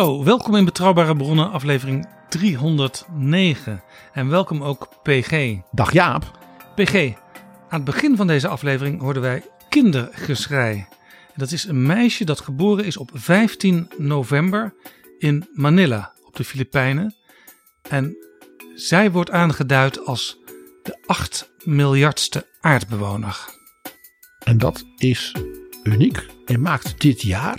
Hallo, welkom in Betrouwbare Bronnen, aflevering 309. En welkom ook PG. Dag Jaap. PG, aan het begin van deze aflevering hoorden wij kindergeschrei. Dat is een meisje dat geboren is op 15 november in Manila op de Filipijnen. En zij wordt aangeduid als de 8 miljardste aardbewoner. En dat is uniek en maakt dit jaar,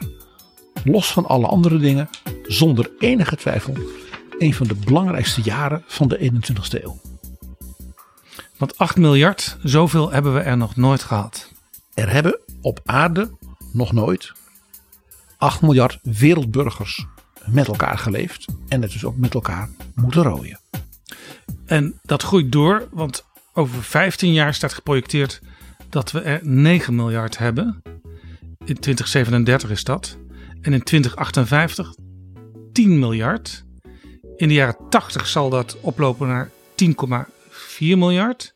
los van alle andere dingen, zonder enige twijfel, een van de belangrijkste jaren van de 21ste eeuw. Want 8 miljard, zoveel hebben we er nog nooit gehad. Er hebben op aarde nog nooit 8 miljard wereldburgers met elkaar geleefd en het dus ook met elkaar moeten rooien. En dat groeit door, want over 15 jaar staat geprojecteerd dat we er 9 miljard hebben. In 2037 is dat. En in 2058 10 miljard. In de jaren 80 zal dat oplopen naar 10,4 miljard.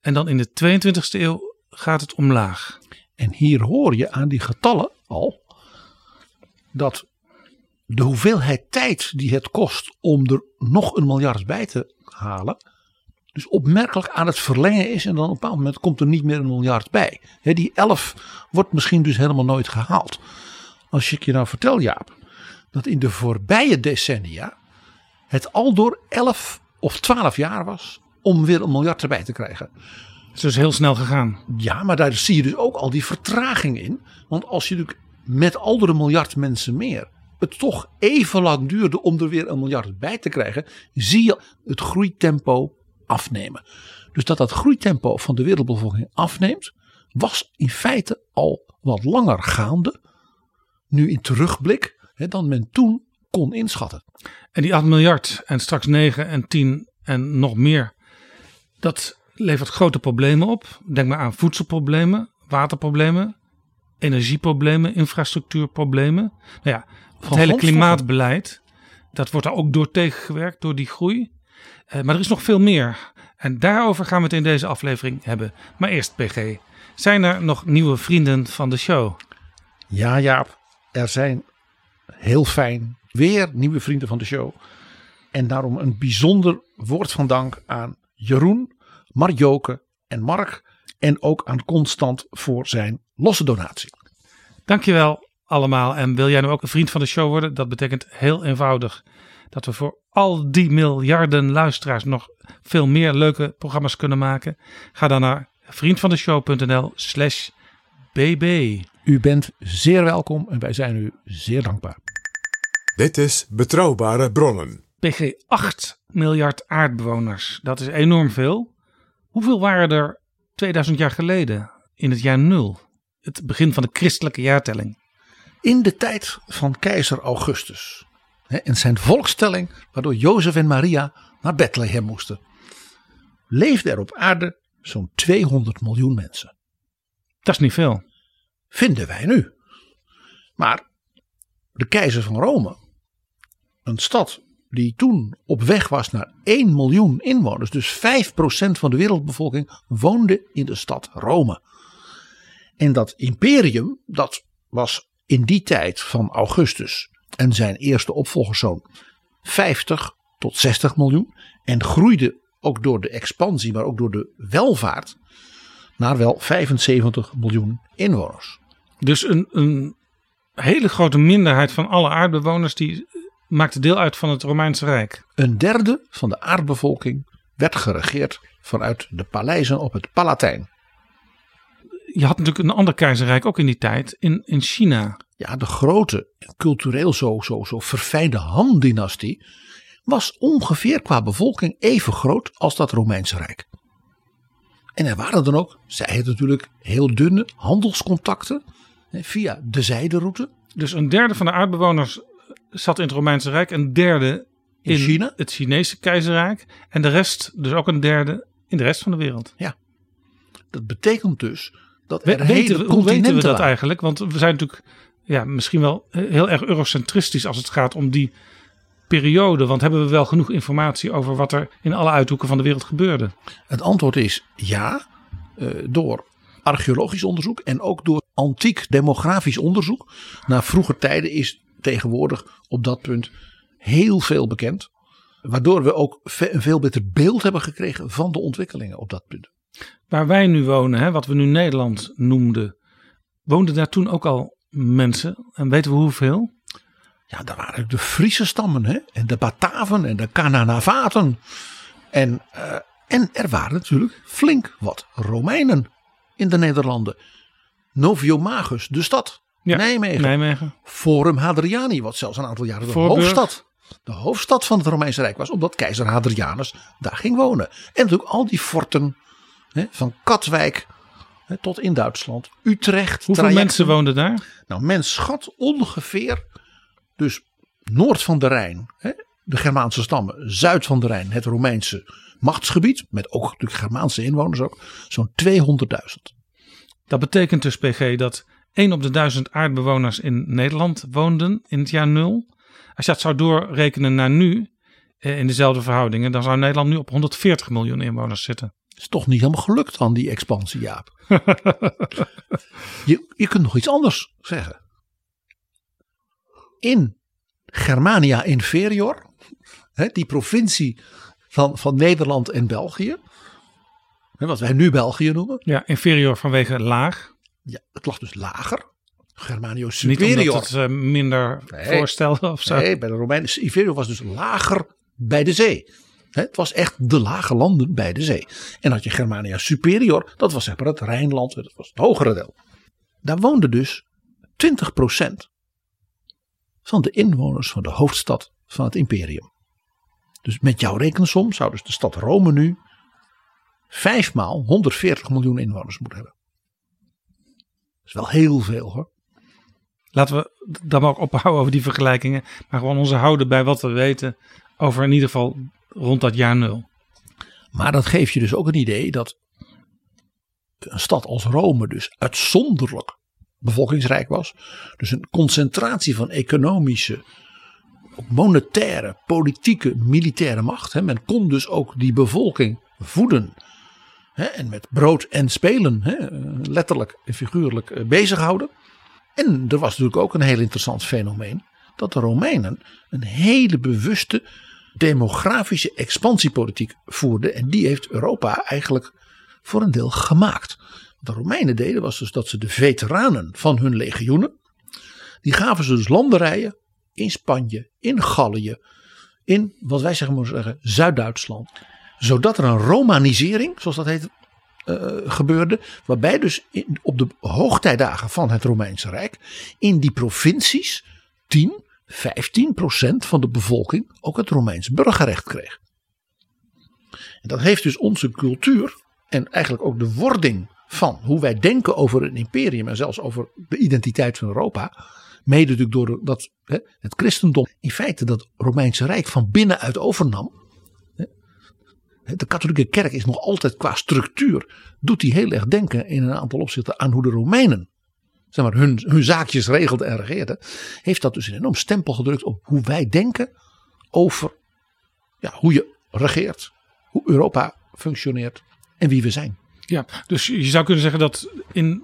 En dan in de 22e eeuw gaat het omlaag. En hier hoor je aan die getallen al dat de hoeveelheid tijd die het kost om er nog een miljard bij te halen, dus opmerkelijk aan het verlengen is. En dan op een bepaald moment komt er niet meer een miljard bij. Die 11 wordt misschien dus helemaal nooit gehaald. Als ik je nou vertel, Jaap, dat in de voorbije decennia het al door 11 of 12 jaar was om weer een miljard erbij te krijgen. Het is dus heel snel gegaan. Ja, maar daar zie je dus ook al die vertraging in. Want als je natuurlijk met al de miljard mensen meer het toch even lang duurde om er weer een miljard bij te krijgen, zie je het groeitempo afnemen. Dus dat dat groeitempo van de wereldbevolking afneemt, was in feite al wat langer gaande. Nu in terugblik hè, dan men toen kon inschatten. En die 8 miljard en straks 9 en 10 en nog meer, dat levert grote problemen op. Denk maar aan voedselproblemen, waterproblemen, energieproblemen, infrastructuurproblemen. Nou ja, het Van hele klimaatbeleid, dat wordt er ook door tegengewerkt, door die groei. Eh, maar er is nog veel meer. En daarover gaan we het in deze aflevering hebben. Maar eerst, PG, zijn er nog nieuwe vrienden van de show? Ja, Jaap, er zijn heel fijn weer nieuwe vrienden van de show. En daarom een bijzonder woord van dank aan Jeroen, Marjoke en Mark. En ook aan Constant voor zijn losse donatie. Dankjewel allemaal. En wil jij nu ook een vriend van de show worden? Dat betekent heel eenvoudig dat we voor al die miljarden luisteraars nog veel meer leuke programma's kunnen maken. Ga dan naar vriendvandeshow.nl slash bb. U bent zeer welkom en wij zijn u zeer dankbaar. Dit is Betrouwbare Bronnen. PG 8 miljard aardbewoners. Dat is enorm veel. Hoeveel waren er 2000 jaar geleden in het jaar nul? Het begin van de christelijke jaartelling. In de tijd van keizer Augustus hè, en zijn volkstelling waardoor Jozef en Maria naar Bethlehem moesten. leefden er op aarde zo'n 200 miljoen mensen. Dat is niet veel. Vinden wij nu. Maar de keizer van Rome, een stad die toen op weg was naar 1 miljoen inwoners, dus 5% van de wereldbevolking, woonde in de stad Rome. En dat imperium, dat was in die tijd van Augustus en zijn eerste opvolgers zo'n 50 tot 60 miljoen. En groeide ook door de expansie, maar ook door de welvaart, naar wel 75 miljoen inwoners. Dus een, een hele grote minderheid van alle aardbewoners die maakte deel uit van het Romeinse Rijk. Een derde van de aardbevolking werd geregeerd vanuit de paleizen op het Palatijn. Je had natuurlijk een ander keizerrijk ook in die tijd, in, in China. Ja, de grote, cultureel zo, zo, zo verfijnde Han-dynastie was ongeveer qua bevolking even groot als dat Romeinse Rijk. En er waren dan ook, zij het natuurlijk, heel dunne handelscontacten via de zijderoute. Dus een derde van de aardbewoners zat in het Romeinse Rijk, een derde in, In China? het Chinese keizerrijk en de rest, dus ook een derde in de rest van de wereld. Ja, dat betekent dus dat We- er weten we, hoe weten we dat eigenlijk? Want we zijn natuurlijk ja, misschien wel heel erg eurocentristisch als het gaat om die periode. Want hebben we wel genoeg informatie over wat er in alle uithoeken van de wereld gebeurde? Het antwoord is ja, eh, door archeologisch onderzoek en ook door antiek demografisch onderzoek. Naar vroeger tijden is tegenwoordig op dat punt heel veel bekend. Waardoor we ook een veel beter beeld hebben gekregen van de ontwikkelingen op dat punt. Waar wij nu wonen, hè, wat we nu Nederland noemden, woonden daar toen ook al mensen? En weten we hoeveel? Ja, daar waren de Friese stammen hè? en de Bataven en de Cananavaten. En, eh, en er waren natuurlijk flink wat Romeinen in de Nederlanden. Noviomagus, de stad. Ja, Nijmegen. Nijmegen. Forum Hadriani, wat zelfs een aantal jaren de Voorburg. hoofdstad, de hoofdstad van het Romeinse Rijk was, omdat keizer Hadrianus daar ging wonen. En natuurlijk al die forten hè, van Katwijk hè, tot in Duitsland, Utrecht. Hoeveel trajecten. mensen woonden daar? Nou, men schat ongeveer, dus noord van de Rijn, hè, de Germaanse stammen, zuid van de Rijn, het Romeinse machtsgebied, met ook natuurlijk Germaanse inwoners ook, zo'n 200.000. Dat betekent dus, PG, dat 1 op de 1000 aardbewoners in Nederland woonden in het jaar nul. Als je dat zou doorrekenen naar nu, eh, in dezelfde verhoudingen, dan zou Nederland nu op 140 miljoen inwoners zitten. is toch niet helemaal gelukt aan die expansie, Jaap. je, je kunt nog iets anders zeggen. In Germania Inferior, hè, die provincie van, van Nederland en België, hè, wat wij nu België noemen, Ja, inferior vanwege laag. ja, het lag dus lager. Germanio Niet Superior. omdat het eh, minder Nee. voorstelde of zo. Nee, bij de Romeinen. Inferior was dus lager bij de zee. Hè, Het was echt de lage landen bij de zee. En had je Germania Superior, dat was zeg maar het Rijnland, dat was het hogere deel. Daar woonde dus 20% van de inwoners van de hoofdstad van het imperium. Dus met jouw rekensom zou dus de stad Rome nu vijfmaal 140 miljoen inwoners moeten hebben. Dat is wel heel veel hoor. Laten we dan maar ook ophouden over die vergelijkingen. Maar gewoon onze houden bij wat we weten over in ieder geval rond dat jaar nul. Maar dat geeft je dus ook een idee dat een stad als Rome dus uitzonderlijk bevolkingsrijk was. Dus een concentratie van economische, monetaire, politieke, militaire macht. Hè. Men kon dus ook die bevolking voeden. Hè, en met brood en spelen, hè, letterlijk en figuurlijk eh, bezighouden. En er was natuurlijk ook een heel interessant fenomeen. Dat de Romeinen een hele bewuste demografische expansiepolitiek voerden. En die heeft Europa eigenlijk voor een deel gemaakt. Wat de Romeinen deden was dus dat ze de veteranen van hun legioenen. Die gaven ze dus landerijen in Spanje, in Gallië, in wat wij zeggen, moeten zeggen Zuid-Duitsland. Zodat er een romanisering, zoals dat heet, eh, gebeurde. Waarbij dus op de hoogtijdagen van het Romeinse Rijk in die provincies 10, 15 procent van de bevolking ook het Romeins burgerrecht kreeg. En dat heeft dus onze cultuur en eigenlijk ook de wording van hoe wij denken over een imperium en zelfs over de identiteit van Europa. Mede natuurlijk door dat het christendom in feite dat Romeinse Rijk van binnenuit overnam. De katholieke kerk is nog altijd qua structuur, doet die heel erg denken in een aantal opzichten aan hoe de Romeinen zeg maar, hun, hun zaakjes regelden en regeerden. Heeft dat dus een enorm stempel gedrukt op hoe wij denken over ja, hoe je regeert, hoe Europa functioneert en wie we zijn. Ja, dus je zou kunnen zeggen dat in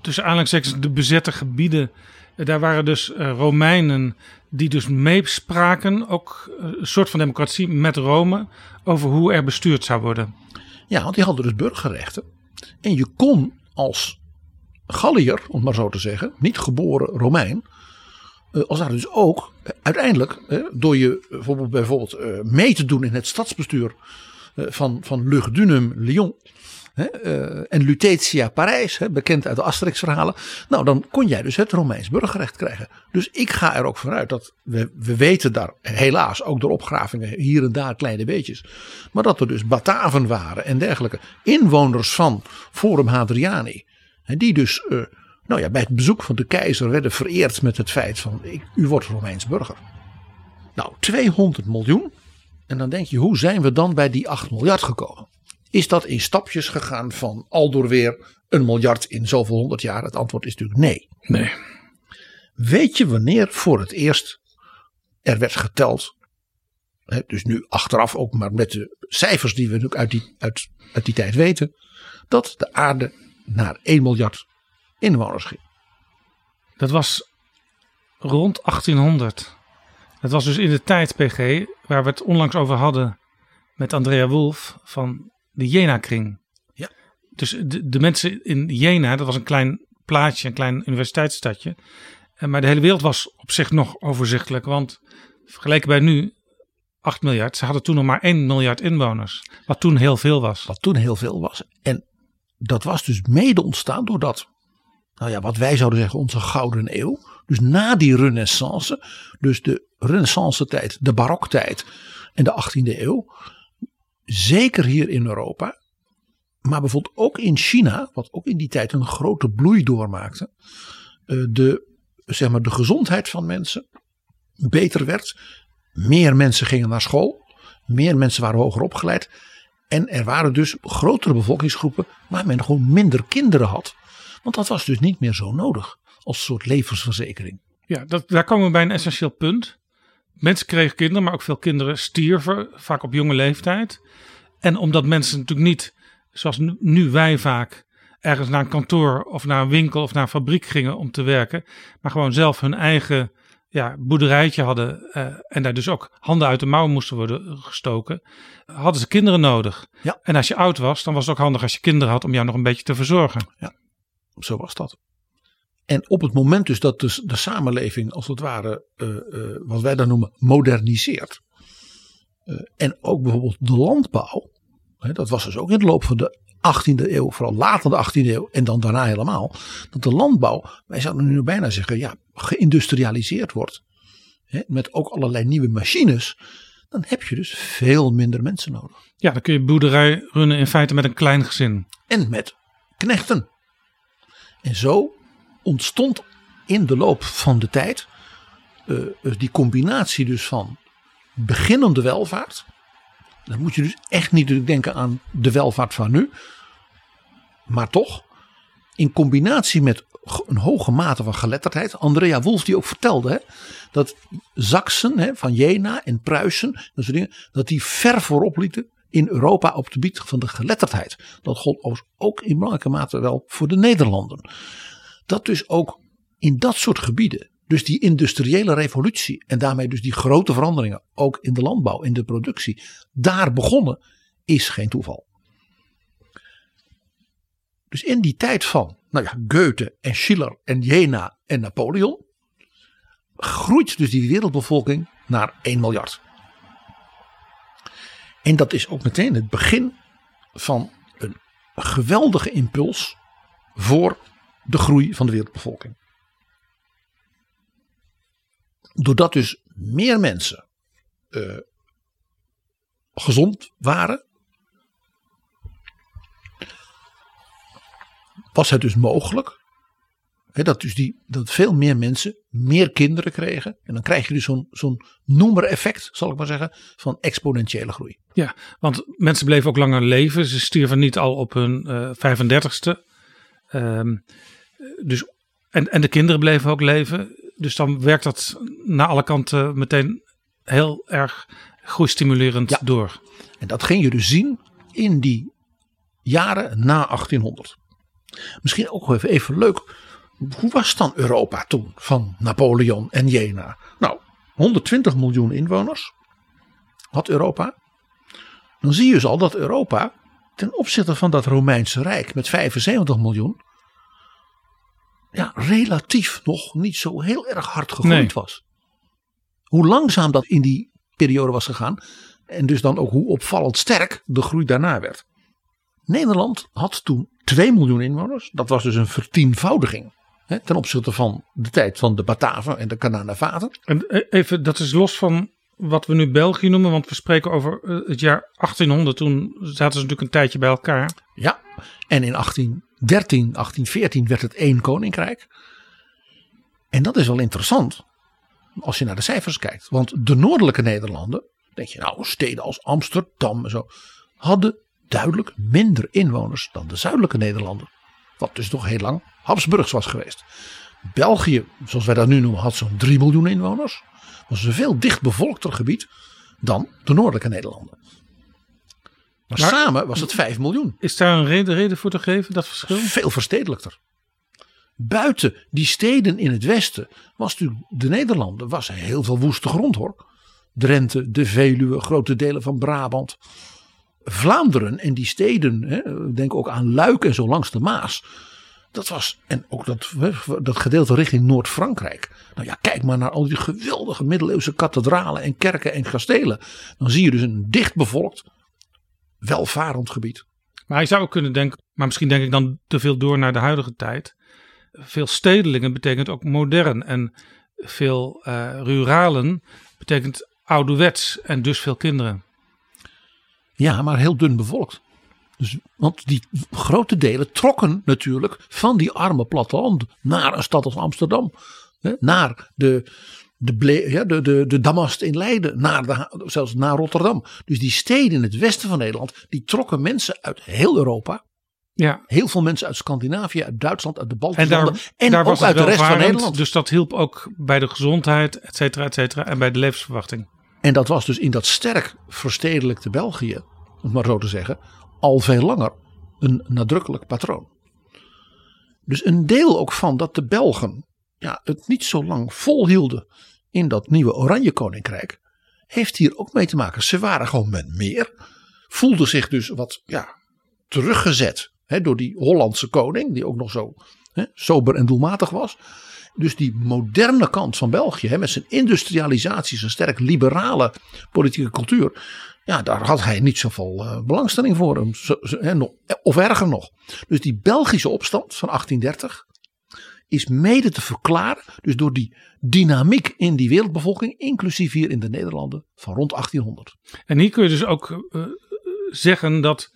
tussen aanhalingstekens de bezette gebieden, eh, daar waren dus eh, Romeinen die dus meespraken, ook eh, een soort van democratie met Rome, over hoe er bestuurd zou worden. Ja, want die hadden dus burgerrechten. En je kon als Gallier, om maar zo te zeggen, niet geboren Romein, als daar dus ook uiteindelijk door je bijvoorbeeld, bijvoorbeeld mee te doen in het stadsbestuur van, van Lugdunum Lyon hè, eh, en Lutetia Parijs, hè, bekend uit de Asterix verhalen. Nou, dan kon jij dus het Romeins burgerrecht krijgen. Dus ik ga er ook vanuit dat we, we weten daar helaas ook door opgravingen hier en daar kleine beetjes. Maar dat er dus Bataven waren en dergelijke inwoners van Forum Hadriani. hè, Die dus eh, nou ja, bij het bezoek van de keizer werden vereerd met het feit van ik, u wordt Romeins burger. Nou, 200 miljoen. En dan denk je, hoe zijn we dan bij die 8 miljard gekomen? Is dat in stapjes gegaan van al door weer een miljard in zoveel honderd jaar? Het antwoord is natuurlijk nee. Nee. Weet je wanneer voor het eerst er werd geteld? Hè, dus nu achteraf ook, maar met de cijfers die we natuurlijk uit die, uit, uit die tijd weten. Dat de aarde naar 1 miljard inwoners ging. Dat was rond 1800. Dat was dus in de tijd, PG, waar we het onlangs over hadden met Andrea Wolf van de Jena-kring. Ja. Dus de, de mensen in Jena, dat was een klein plaatsje, een klein universiteitsstadje. Eh, Maar de hele wereld was op zich nog overzichtelijk, want vergeleken bij nu 8 miljard, ze hadden toen nog maar 1 miljard inwoners. Wat toen heel veel was. Wat toen heel veel was. En dat was dus mede ontstaan doordat, nou ja, wat wij zouden zeggen, onze gouden eeuw. Dus na die renaissance, dus de renaissance tijd, de baroktijd en de 18e eeuw. Zeker hier in Europa, maar bijvoorbeeld ook in China, wat ook in die tijd een grote bloei doormaakte. eh, De, zeg maar, de gezondheid van mensen beter werd. Meer mensen gingen naar school. Meer mensen waren hoger opgeleid. En er waren dus grotere bevolkingsgroepen waar men gewoon minder kinderen had. Want dat was dus niet meer zo nodig als soort levensverzekering. Ja, dat, daar komen we bij een essentieel punt. Mensen kregen kinderen, maar ook veel kinderen stierven, vaak op jonge leeftijd. En omdat mensen natuurlijk niet, zoals nu, wij vaak, ergens naar een kantoor of naar een winkel of naar een fabriek gingen om te werken, maar gewoon zelf hun eigen ja, boerderijtje hadden eh, en daar dus ook handen uit de mouwen moesten worden gestoken, hadden ze kinderen nodig. Ja. En als je oud was, dan was het ook handig als je kinderen had om jou nog een beetje te verzorgen. Zo was dat. En op het moment dus dat dus de samenleving als het ware, eh, eh, wat wij dan noemen, moderniseert. eh, en ook bijvoorbeeld de landbouw. Hè, dat was dus ook in de loop van de 18e eeuw, vooral later de 18e eeuw en dan daarna helemaal. Dat de landbouw, wij zouden nu bijna zeggen, ja, geïndustrialiseerd wordt. Hè, met ook allerlei nieuwe machines. Dan heb je dus veel minder mensen nodig. Ja, dan kun je boerderij runnen in feite met een klein gezin. en met knechten. En zo ontstond in de loop van de tijd eh, die combinatie dus van beginnende welvaart. Dan moet je dus echt niet denken aan de welvaart van nu. Maar toch, in combinatie met een hoge mate van geletterdheid. Andrea Wolf die ook vertelde hè, dat Zaksen van Jena en Pruisen, dat, soort dingen, dat die ver voorop lieten in Europa op het gebied van de geletterdheid. Dat gold ook in belangrijke mate wel voor de Nederlanden. Dat dus ook in dat soort gebieden, dus die industriële revolutie en daarmee dus die grote veranderingen, ook in de landbouw, in de productie, daar begonnen, is geen toeval. Dus in die tijd van nou ja, Goethe en Schiller en Jena en Napoleon, groeit dus die wereldbevolking naar 1 miljard. En dat is ook meteen het begin van een geweldige impuls voor de groei van de wereldbevolking. Doordat dus meer mensen eh, gezond waren, was het dus mogelijk dat, dus die, dat veel meer mensen meer kinderen kregen. En dan krijg je dus zo'n zo'n noemer-effect, zal ik maar zeggen, van exponentiële groei. Ja, want mensen bleven ook langer leven. Ze stierven niet al op hun eh 35ste. Ehm, dus, en, en de kinderen bleven ook leven. Dus dan werkt dat naar alle kanten meteen heel erg groeistimulerend Ja. door. En dat ging je dus zien in die jaren na 1800. Misschien ook even, even leuk. Hoe was dan Europa toen van Napoleon en Jena? Nou, 120 miljoen inwoners had Europa. Dan zie je dus al dat Europa ten opzichte van dat Romeinse Rijk met 75 miljoen. Ja, relatief nog niet zo heel erg hard gegroeid Nee. was. Hoe langzaam dat in die periode was gegaan. En dus dan ook hoe opvallend sterk de groei daarna werd. Nederland had toen 2 miljoen inwoners. Dat was dus een vertienvoudiging. Hè, ten opzichte van de tijd van de Bataven en de Cananavaten. En eh, even, dat is los van wat we nu België noemen, want we spreken over eh, het jaar 1800. Toen zaten ze natuurlijk een tijdje bij elkaar. Ja, en in 1813, 1814 werd het één koninkrijk. En dat is wel interessant als je naar de cijfers kijkt. Want de noordelijke Nederlanden, denk je nou steden als Amsterdam en zo, hadden duidelijk minder inwoners dan de zuidelijke Nederlanden. Wat dus nog heel lang Habsburgs was geweest. België, zoals wij dat nu noemen, had zo'n 3 miljoen inwoners. Was een veel dichtbevolkter gebied dan de noordelijke Nederlanden. Maar, Maar- samen was het 5 miljoen. Is daar een reden, reden voor te geven, dat verschil? Veel verstedelijkter. Buiten die steden in het westen was natuurlijk de Nederlanden was heel veel woeste grond hoor. Drenthe, de Veluwe, grote delen van Brabant. Vlaanderen en die steden, hè, denk ook aan Luik en zo langs de Maas. Dat was, en ook dat, dat gedeelte richting Noord-Frankrijk. Nou ja, kijk maar naar al die geweldige middeleeuwse kathedralen en kerken en kastelen. Dan zie je dus een dichtbevolkt, welvarend gebied. Maar je zou ook kunnen denken, maar misschien denk ik dan te veel door naar de huidige tijd. Veel stedelingen betekent ook modern. En veel eh, ruralen betekent ouderwets en dus veel kinderen. Ja, maar heel dun bevolkt. Dus, want die grote delen trokken natuurlijk van die arme platteland naar een stad als Amsterdam. Hè, naar de, de, Ble- ja, de, de, de Damast in Leiden, naar de, zelfs naar Rotterdam. Dus die steden in het westen van Nederland, die trokken mensen uit heel Europa. Ja, Heel veel mensen uit Scandinavië, uit Duitsland, uit de en Baltische daar, landen. En daar ook was uit de rest van Nederland. Dus dat hielp ook bij de gezondheid, et cetera, et cetera. En bij de levensverwachting. En dat was dus in dat sterk verstedelijkte België, om het maar zo te zeggen, al veel langer een nadrukkelijk patroon. Dus een deel ook van dat de Belgen ja, het niet zo lang volhielden in dat nieuwe Oranje Koninkrijk, heeft hier ook mee te maken. Ze waren gewoon met meer, voelden zich dus wat ja, teruggezet hè, door die Hollandse koning, die ook nog zo hè, sober en doelmatig was. Dus die moderne kant van België, hè, met zijn industrialisatie, zijn sterk liberale politieke cultuur. Ja, daar had hij niet zoveel eh, belangstelling voor. Zo- hè, of erger nog. Dus die Belgische opstand van 1830 is mede te verklaren. Dus door die dynamiek in die wereldbevolking, inclusief hier in de Nederlanden van rond 1800. En hier kun je dus ook eh, zeggen dat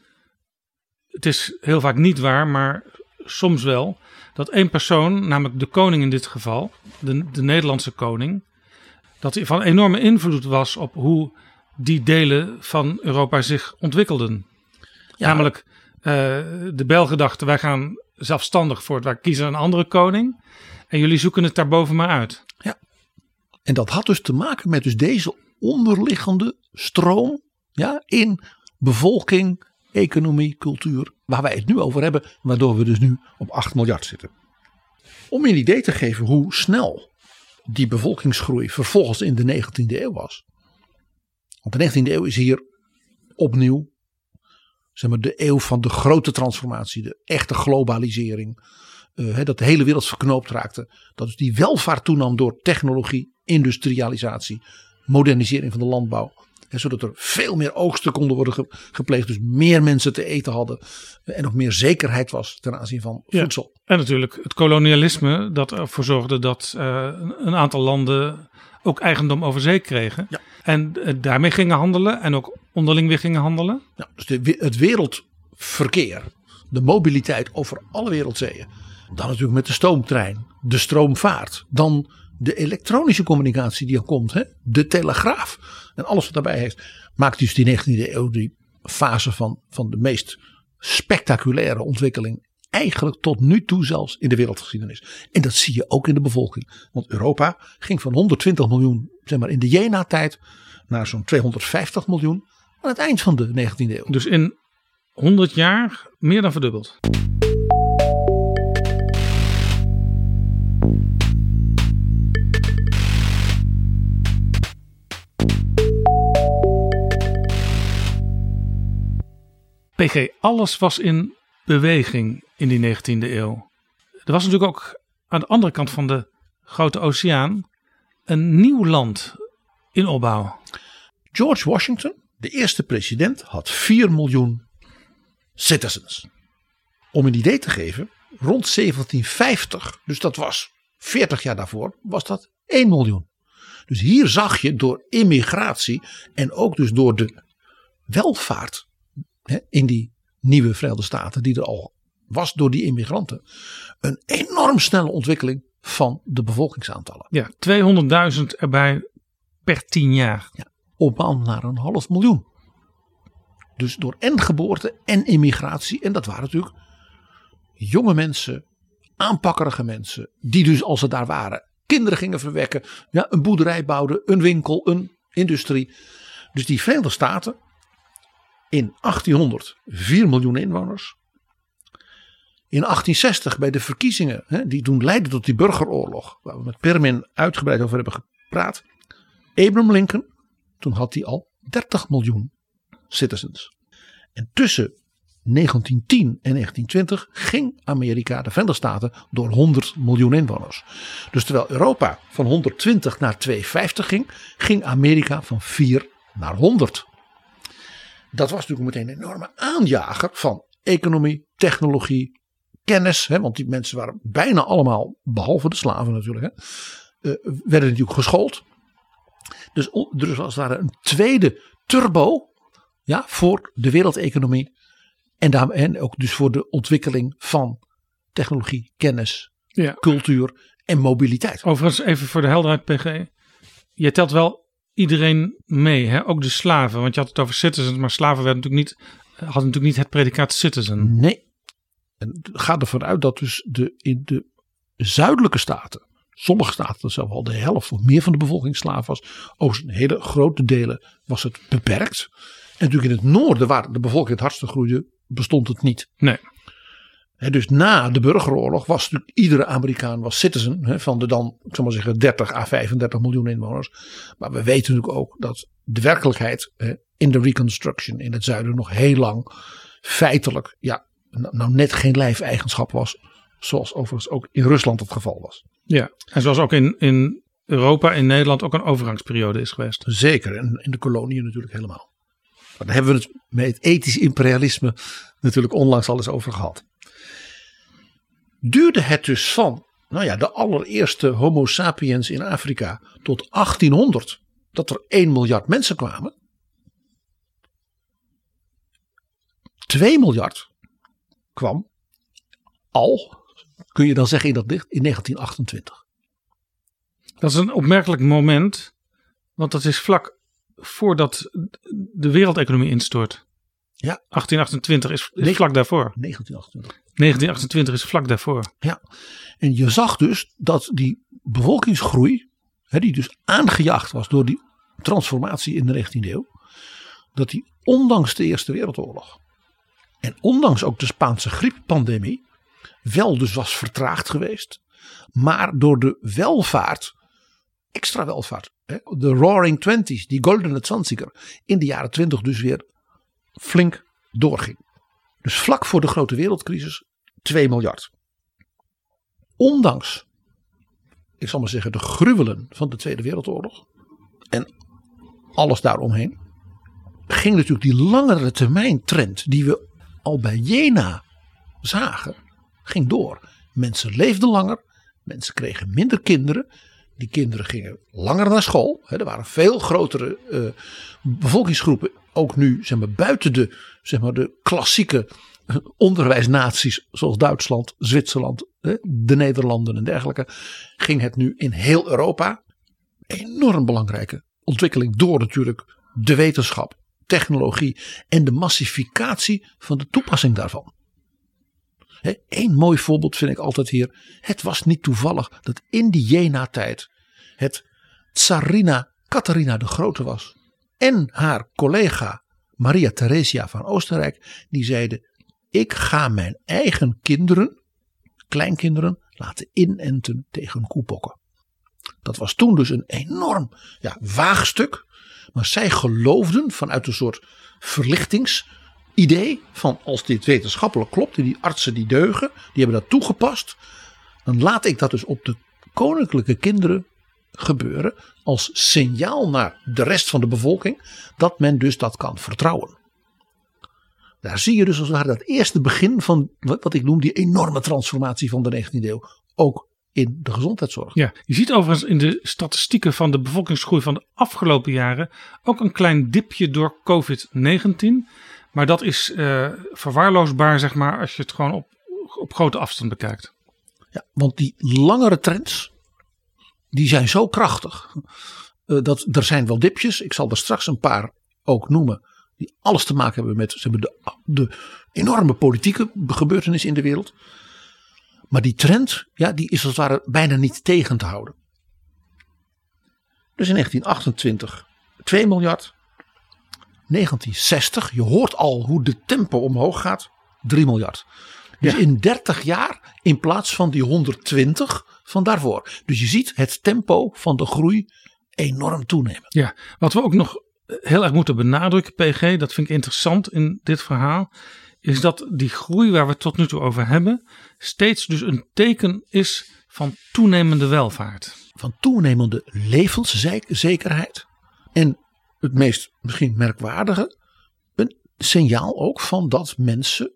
het is heel vaak niet waar, maar soms wel, dat één persoon, namelijk de koning in dit geval, de, de Nederlandse koning, dat hij van enorme invloed was op hoe die delen van Europa zich ontwikkelden. Ja. Namelijk, eh, de Belgen dachten wij gaan zelfstandig voort, wij kiezen een andere koning en jullie zoeken het daarboven maar uit. En dat had dus te maken met dus deze onderliggende stroom ja, in bevolking, economie, cultuur, waar wij het nu over hebben, waardoor we dus nu op 8 miljard zitten. Om je een idee te geven hoe snel die bevolkingsgroei vervolgens in de 19e eeuw was. Want de 19e eeuw is hier opnieuw zeg maar, de eeuw van de grote transformatie, de echte globalisering. eh, dat de hele wereld verknoopt raakte. Dat dus die welvaart toenam door technologie, industrialisatie, modernisering van de landbouw. Zodat er veel meer oogsten konden worden ge- gepleegd. Dus meer mensen te eten hadden. eh, En nog meer zekerheid was ten aanzien van Ja. voedsel. En natuurlijk het kolonialisme dat ervoor zorgde dat eh, een aantal landen ook eigendom over zee kregen. Ja. En eh, daarmee gingen handelen en ook onderling weer gingen handelen. Dus de, het wereldverkeer, de mobiliteit over alle wereldzeeën. Dan natuurlijk met de stoomtrein, de stroomvaart. Dan de elektronische communicatie die er komt, hè? de telegraaf en alles wat daarbij heeft. Maakt dus die 19e eeuw die fase van, van de meest spectaculaire ontwikkeling eigenlijk tot nu toe zelfs in de wereldgeschiedenis. En dat zie je ook in de bevolking. Want Europa ging van 120 miljoen zeg maar, in de Jena-tijd naar zo'n 250 miljoen aan het eind van de 19e eeuw. Dus in 100 jaar meer dan verdubbeld. PG, alles was in beweging in die 19e eeuw. Er was natuurlijk ook aan de andere kant van de grote oceaan een nieuw land in opbouw. George Washington, de eerste president, had 4 miljoen citizens. Om een idee te geven, rond 1750, dus dat was 40 jaar daarvoor, was dat 1 miljoen. Dus hier zag je door immigratie en ook dus door de welvaart hè, in die nieuwe Verenigde Staten, die er al was door die immigranten, een enorm snelle ontwikkeling van de bevolkingsaantallen. Ja, 200.000 erbij per 10 jaar. Ja, opbouw naar een half miljoen. Dus door en geboorte en immigratie. En dat waren natuurlijk jonge mensen, aanpakkerige mensen, die dus als ze daar waren, kinderen gingen verwekken, ja, een boerderij bouwden, een winkel, een industrie. Dus die Verenigde Staten in 1800 4 miljoen inwoners. In 1860 bij de verkiezingen, hè, die toen leidden tot die burgeroorlog, waar we met Permin uitgebreid over hebben gepraat. Abraham Lincoln, toen had hij al 30 miljoen citizens. En tussen 1910 en 1920 ging Amerika, de Verenigde Staten, door 100 miljoen inwoners. Dus terwijl Europa van 120 naar 250 ging, ging Amerika van 4 naar 100. Dat was natuurlijk meteen een enorme aanjager van economie, technologie, kennis. Hè, want die mensen waren bijna allemaal, behalve de slaven natuurlijk, hè, uh, werden natuurlijk geschoold. Dus, dus als het ware een tweede turbo ja, voor de wereldeconomie. En, daar, en ook dus voor de ontwikkeling van technologie, kennis, Ja. cultuur en mobiliteit. Overigens, even voor de helderheid, PG. Je telt wel iedereen mee, hè? ook de slaven. Want je had het over citizens, maar slaven werden natuurlijk niet, hadden natuurlijk niet het predicaat citizen. Nee. En ga ervan uit dat dus de, in de zuidelijke staten, sommige staten zelfs al de helft of meer van de bevolking slaaf was. Overigens in hele grote delen was het beperkt. En natuurlijk in het noorden, waar de bevolking het hardste groeide, bestond het niet. Nee. Dus na de burgeroorlog was natuurlijk iedere Amerikaan was citizen van de dan, ik zal maar zeggen, 30 à 35 miljoen inwoners. Maar we weten natuurlijk ook dat de werkelijkheid in de Reconstruction in het zuiden nog heel lang feitelijk, ja, nou, nou net geen lijfeigenschap was. Zoals overigens ook in Rusland het geval was. Ja, en zoals ook in, in Europa, in Nederland ook een overgangsperiode is geweest. Zeker, en in de koloniën natuurlijk helemaal. Maar daar hebben we het met het ethisch imperialisme natuurlijk onlangs al eens over gehad. Duurde het dus van nou ja, de allereerste Homo sapiens in Afrika tot 1800 dat er 1 miljard mensen kwamen. 2 miljard kwam al, kun je dan zeggen in dat dicht, in 1928. Dat is een opmerkelijk moment, want dat is vlak voordat de wereldeconomie instort. Ja. 1828 is, is vlak daarvoor. 1928. 1928 is vlak daarvoor. Ja, en je zag dus dat die bevolkingsgroei, hè, die dus aangejaagd was door die transformatie in de 19e eeuw, dat die ondanks de Eerste Wereldoorlog en ondanks ook de Spaanse grieppandemie wel dus was vertraagd geweest, maar door de welvaart, extra welvaart, de Roaring Twenties, die Golden Zanziger, in de jaren 20 dus weer flink doorging. Dus vlak voor de grote wereldcrisis 2 miljard ondanks, ik zal maar zeggen, de gruwelen van de Tweede Wereldoorlog en alles daaromheen, ging natuurlijk die langere termijn trend die we al bij Jena zagen, ging door. Mensen leefden langer, mensen kregen minder kinderen. Die kinderen gingen langer naar school. Er waren veel grotere eh, bevolkingsgroepen, ook nu zeg maar, buiten de, zeg maar, de klassieke onderwijsnaties zoals Duitsland, Zwitserland, de Nederlanden en dergelijke, ging het nu in heel Europa. Enorm belangrijke ontwikkeling door natuurlijk de wetenschap, technologie en de massificatie van de toepassing daarvan. Eén mooi voorbeeld vind ik altijd hier. Het was niet toevallig dat in die Jena-tijd het Tsarina Catharina de Grote was. En haar collega Maria Theresia van Oostenrijk. Die zeiden ik ga mijn eigen kinderen, kleinkinderen, laten inenten tegen koepokken. Dat was toen dus een enorm ja, waagstuk. Maar zij geloofden vanuit een soort verlichtingsidee. Van als dit wetenschappelijk klopt en die artsen die deugen. Die hebben dat toegepast. Dan laat ik dat dus op de koninklijke kinderen gebeuren. Als signaal naar de rest van de bevolking. Dat men dus dat kan vertrouwen. Daar zie je dus als het ware dat eerste begin van wat ik noem die enorme transformatie van de 19e eeuw. Ook in de gezondheidszorg. Ja, je ziet overigens in de statistieken van de bevolkingsgroei van de afgelopen jaren ook een klein dipje door COVID-19. Maar dat is uh, verwaarloosbaar, zeg maar, als je het gewoon op, op grote afstand bekijkt. Ja, want die langere trends, die zijn zo krachtig. Uh, dat er zijn wel dipjes. Ik zal er straks een paar ook noemen. Die alles te maken hebben met ze hebben de, de enorme politieke gebeurtenissen in de wereld. Maar die trend, ja, die is als het ware bijna niet tegen te houden. Dus in 1928 2 miljard. 1960, je hoort al hoe de tempo omhoog gaat, 3 miljard. Dus in 30 jaar in plaats van die 120 van daarvoor. Dus je ziet het tempo van de groei enorm toenemen. Ja, wat we ook nog heel erg moeten benadrukken, PG, dat vind ik interessant in dit verhaal, is dat die groei waar we het tot nu toe over hebben, steeds dus een teken is van toenemende welvaart. Van toenemende levenszekerheid. En het meest misschien merkwaardige, een signaal ook van dat mensen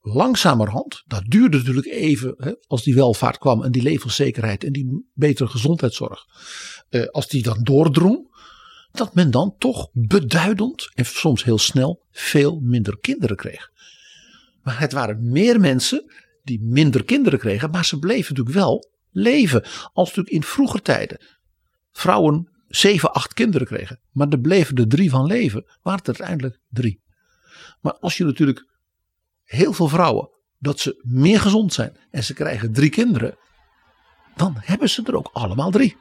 langzamerhand, dat duurde natuurlijk even hè, als die welvaart kwam en die levenszekerheid en die betere gezondheidszorg, eh, als die dan doordrong, dat men dan toch beduidend en soms heel snel veel minder kinderen kreeg. Maar het waren meer mensen die minder kinderen kregen, maar ze bleven natuurlijk wel leven. Als natuurlijk in vroeger tijden vrouwen zeven, acht kinderen kregen, maar er bleven er drie van leven, waren het uiteindelijk drie. Maar als je natuurlijk heel veel vrouwen, dat ze meer gezond zijn en ze krijgen drie kinderen, dan hebben ze er ook allemaal drie.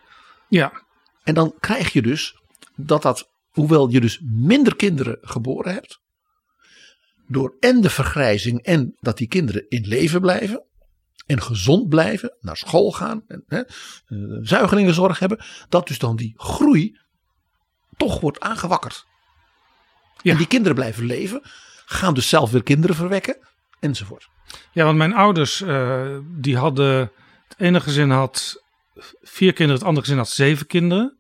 Ja. En dan krijg je dus dat dat, hoewel je dus minder kinderen geboren hebt, door en de vergrijzing en dat die kinderen in leven blijven en gezond blijven, naar school gaan en hè, eh, zuigelingenzorg hebben, dat dus dan die groei toch wordt aangewakkerd. Ja. En die kinderen blijven leven, gaan dus zelf weer kinderen verwekken enzovoort. Ja, want mijn ouders, uh, die hadden, het ene gezin had vier kinderen, het andere gezin had zeven kinderen.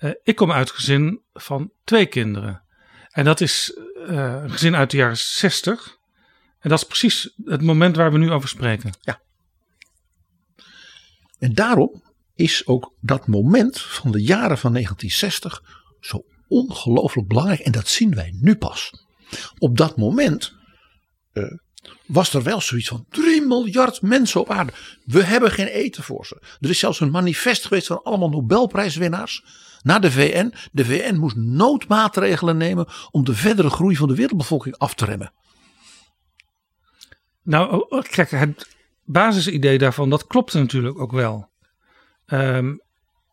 Uh, ik kom uit een gezin van twee kinderen. En dat is uh, een gezin uit de jaren 60. En dat is precies het moment waar we nu over spreken. Ja. En daarom is ook dat moment van de jaren van 1960 zo ongelooflijk belangrijk. En dat zien wij nu pas. Op dat moment uh, was er wel zoiets van 3 miljard mensen op aarde. We hebben geen eten voor ze. Er is zelfs een manifest geweest van allemaal Nobelprijswinnaars naar de VN. De VN moest noodmaatregelen nemen om de verdere groei van de wereldbevolking af te remmen. Nou, oh, oh, kijk, het basisidee daarvan, dat klopt natuurlijk ook wel. Um,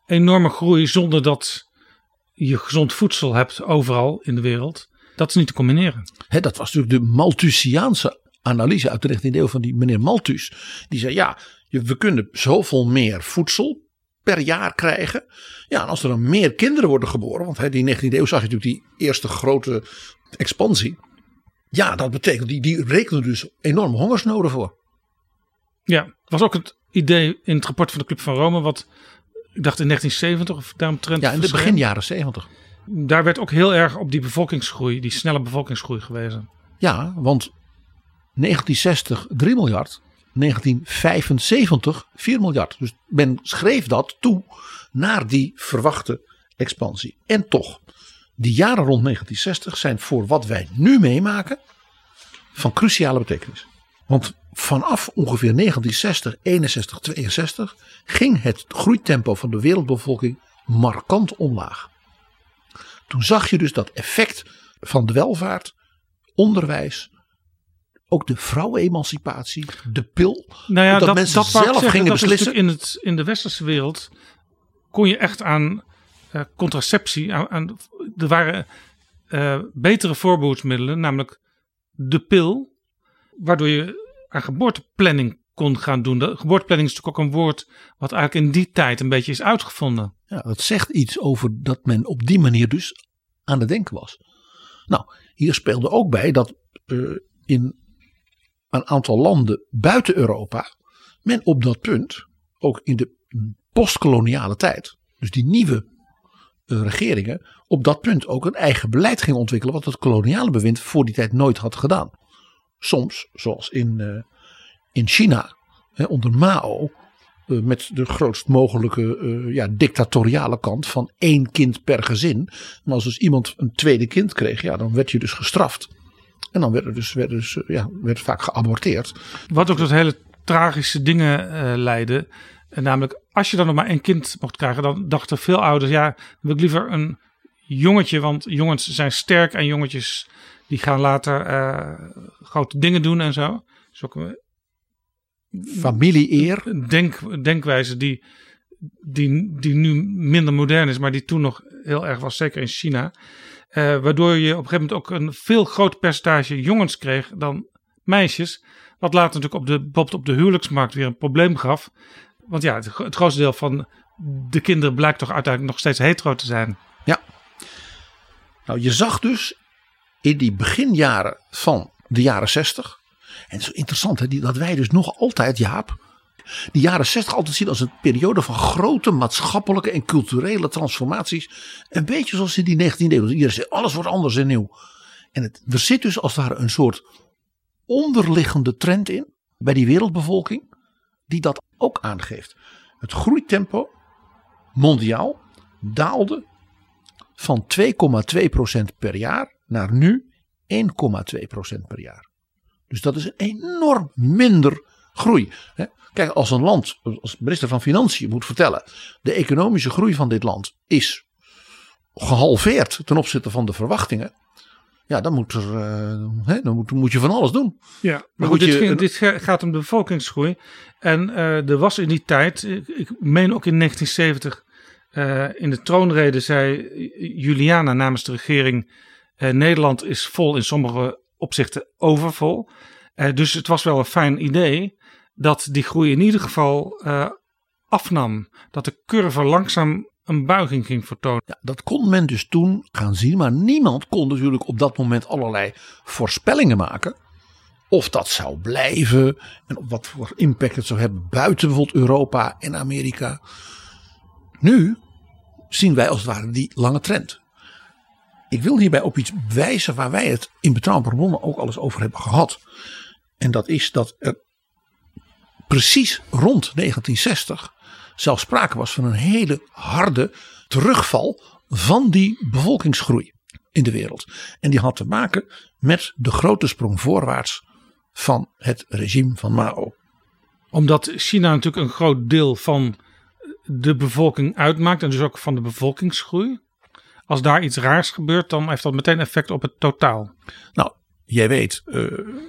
enorme groei zonder dat je gezond voedsel hebt overal in de wereld. Dat is niet te combineren. He, dat was natuurlijk de Malthusiaanse analyse uit de 19e eeuw van die meneer Malthus. Die zei ja, we kunnen zoveel meer voedsel per jaar krijgen. Ja, en als er dan meer kinderen worden geboren, want hè, die 19e eeuw zag je natuurlijk die eerste grote expansie. Ja, dat betekent, die, die rekenen dus enorme hongersnoden voor. Ja, was ook het idee in het rapport van de Club van Rome, wat ik dacht in 1970 of daaromtrent. Ja, in de begin jaren 70. Daar werd ook heel erg op die bevolkingsgroei, die snelle bevolkingsgroei gewezen. Ja, want 1960 3 miljard, 1975 4 miljard. Dus men schreef dat toe naar die verwachte expansie. En toch, die jaren rond 1960 zijn voor wat wij nu meemaken van cruciale betekenis. Want vanaf ongeveer 1960, 61, 62 ging het groeitempo van de wereldbevolking markant omlaag. Toen zag je dus dat effect van de welvaart, onderwijs, ook de vrouwenemancipatie, de pil. Nou ja, dat, dat, mensen dat zelf zeggen, gingen dat beslissen. in, het, in de westerse wereld kon je echt aan eh, contraceptie, aan, aan- er waren eh, betere voorbehoedsmiddelen, namelijk de pil, waardoor je aan geboorteplanning kon gaan doen. De, geboorteplanning is natuurlijk ook een woord wat eigenlijk in die tijd een beetje is uitgevonden. Ja, dat zegt iets over dat men op die manier dus aan het denken was. Nou, hier speelde ook bij dat eh, in een aantal landen buiten Europa men op dat punt, ook in de postkoloniale tijd, dus die nieuwe eh, regeringen, op dat punt ook een eigen beleid ging ontwikkelen, wat het koloniale bewind voor die tijd nooit had gedaan. Soms, zoals in, eh, in China, onder Mao, eh, met de grootst mogelijke ja, dictatoriale kant van één kind per gezin. Maar als dus iemand een tweede kind kreeg, ja, dan werd je dus gestraft. En dan werd er dus, werd dus eh, ja, werd vaak geaborteerd. Wat ook tot hele tragische dingen eh leidde. En namelijk, als je dan nog maar één kind mocht krijgen, dan dachten veel ouders, ja, dan wil ik liever een jongetje, want jongens zijn sterk en jongetjes die gaan later eh, grote dingen doen en zo. Dus ook een Familie-eer. denk, denkwijze die, die, die nu minder modern is, maar die toen nog heel erg was, zeker in China. Eh, waardoor je op een gegeven moment ook een veel groter percentage jongens kreeg dan meisjes. Wat later natuurlijk op de, op de huwelijksmarkt weer een probleem gaf. Want ja, het, gro- het grootste deel van de kinderen blijkt toch uiteindelijk nog steeds hetero te zijn. Ja. Nou, je zag dus in die beginjaren van de jaren 60. En het is interessant hè, dat wij dus nog altijd, Jaap, die jaren 60 altijd zien als een periode van grote maatschappelijke en culturele transformaties. Een beetje zoals in die 19e eeuw. Alles wordt anders en nieuw. En het, er zit dus als het ware een soort onderliggende trend in bij die wereldbevolking. Die dat ook aangeeft. Het groeitempo mondiaal daalde van 2,2% per jaar naar nu 1,2% per jaar. Dus dat is een enorm minder groei. Kijk, als een land, als minister van Financiën moet vertellen, de economische groei van dit land is gehalveerd ten opzichte van de verwachtingen. Ja, dan moet, er, eh, hè, dan moet, moet je van alles doen. Ja, maar goed, dit, je ging- een- dit ga- gaat om de bevolkingsgroei. En eh, er was in die tijd, ik, ik meen ook in 1970, eh, in de troonrede zei Juliana namens de regering: eh, Nederland is vol in sommige opzichten overvol. Eh, dus het was wel een fijn idee dat die groei in ieder geval eh, afnam. Dat de curve langzaam een buiging ging vertonen. Ja, dat kon men dus toen gaan zien, maar niemand kon natuurlijk op dat moment allerlei voorspellingen maken. Of dat zou blijven en wat voor impact het zou hebben buiten bijvoorbeeld Europa en Amerika. Nu zien wij als het ware die lange trend. Ik wil hierbij op iets wijzen waar wij het in Betrouwbare Bronnen ook alles over hebben gehad. En dat is dat er precies rond 1960 zelfs sprake was van een hele harde terugval van die bevolkingsgroei in de wereld. En die had te maken met de grote sprong voorwaarts van het regime van Mao. Omdat China natuurlijk een groot deel van de bevolking uitmaakt en dus ook van de bevolkingsgroei. Als daar iets raars gebeurt, dan heeft dat meteen effect op het totaal. Nou, jij weet eh,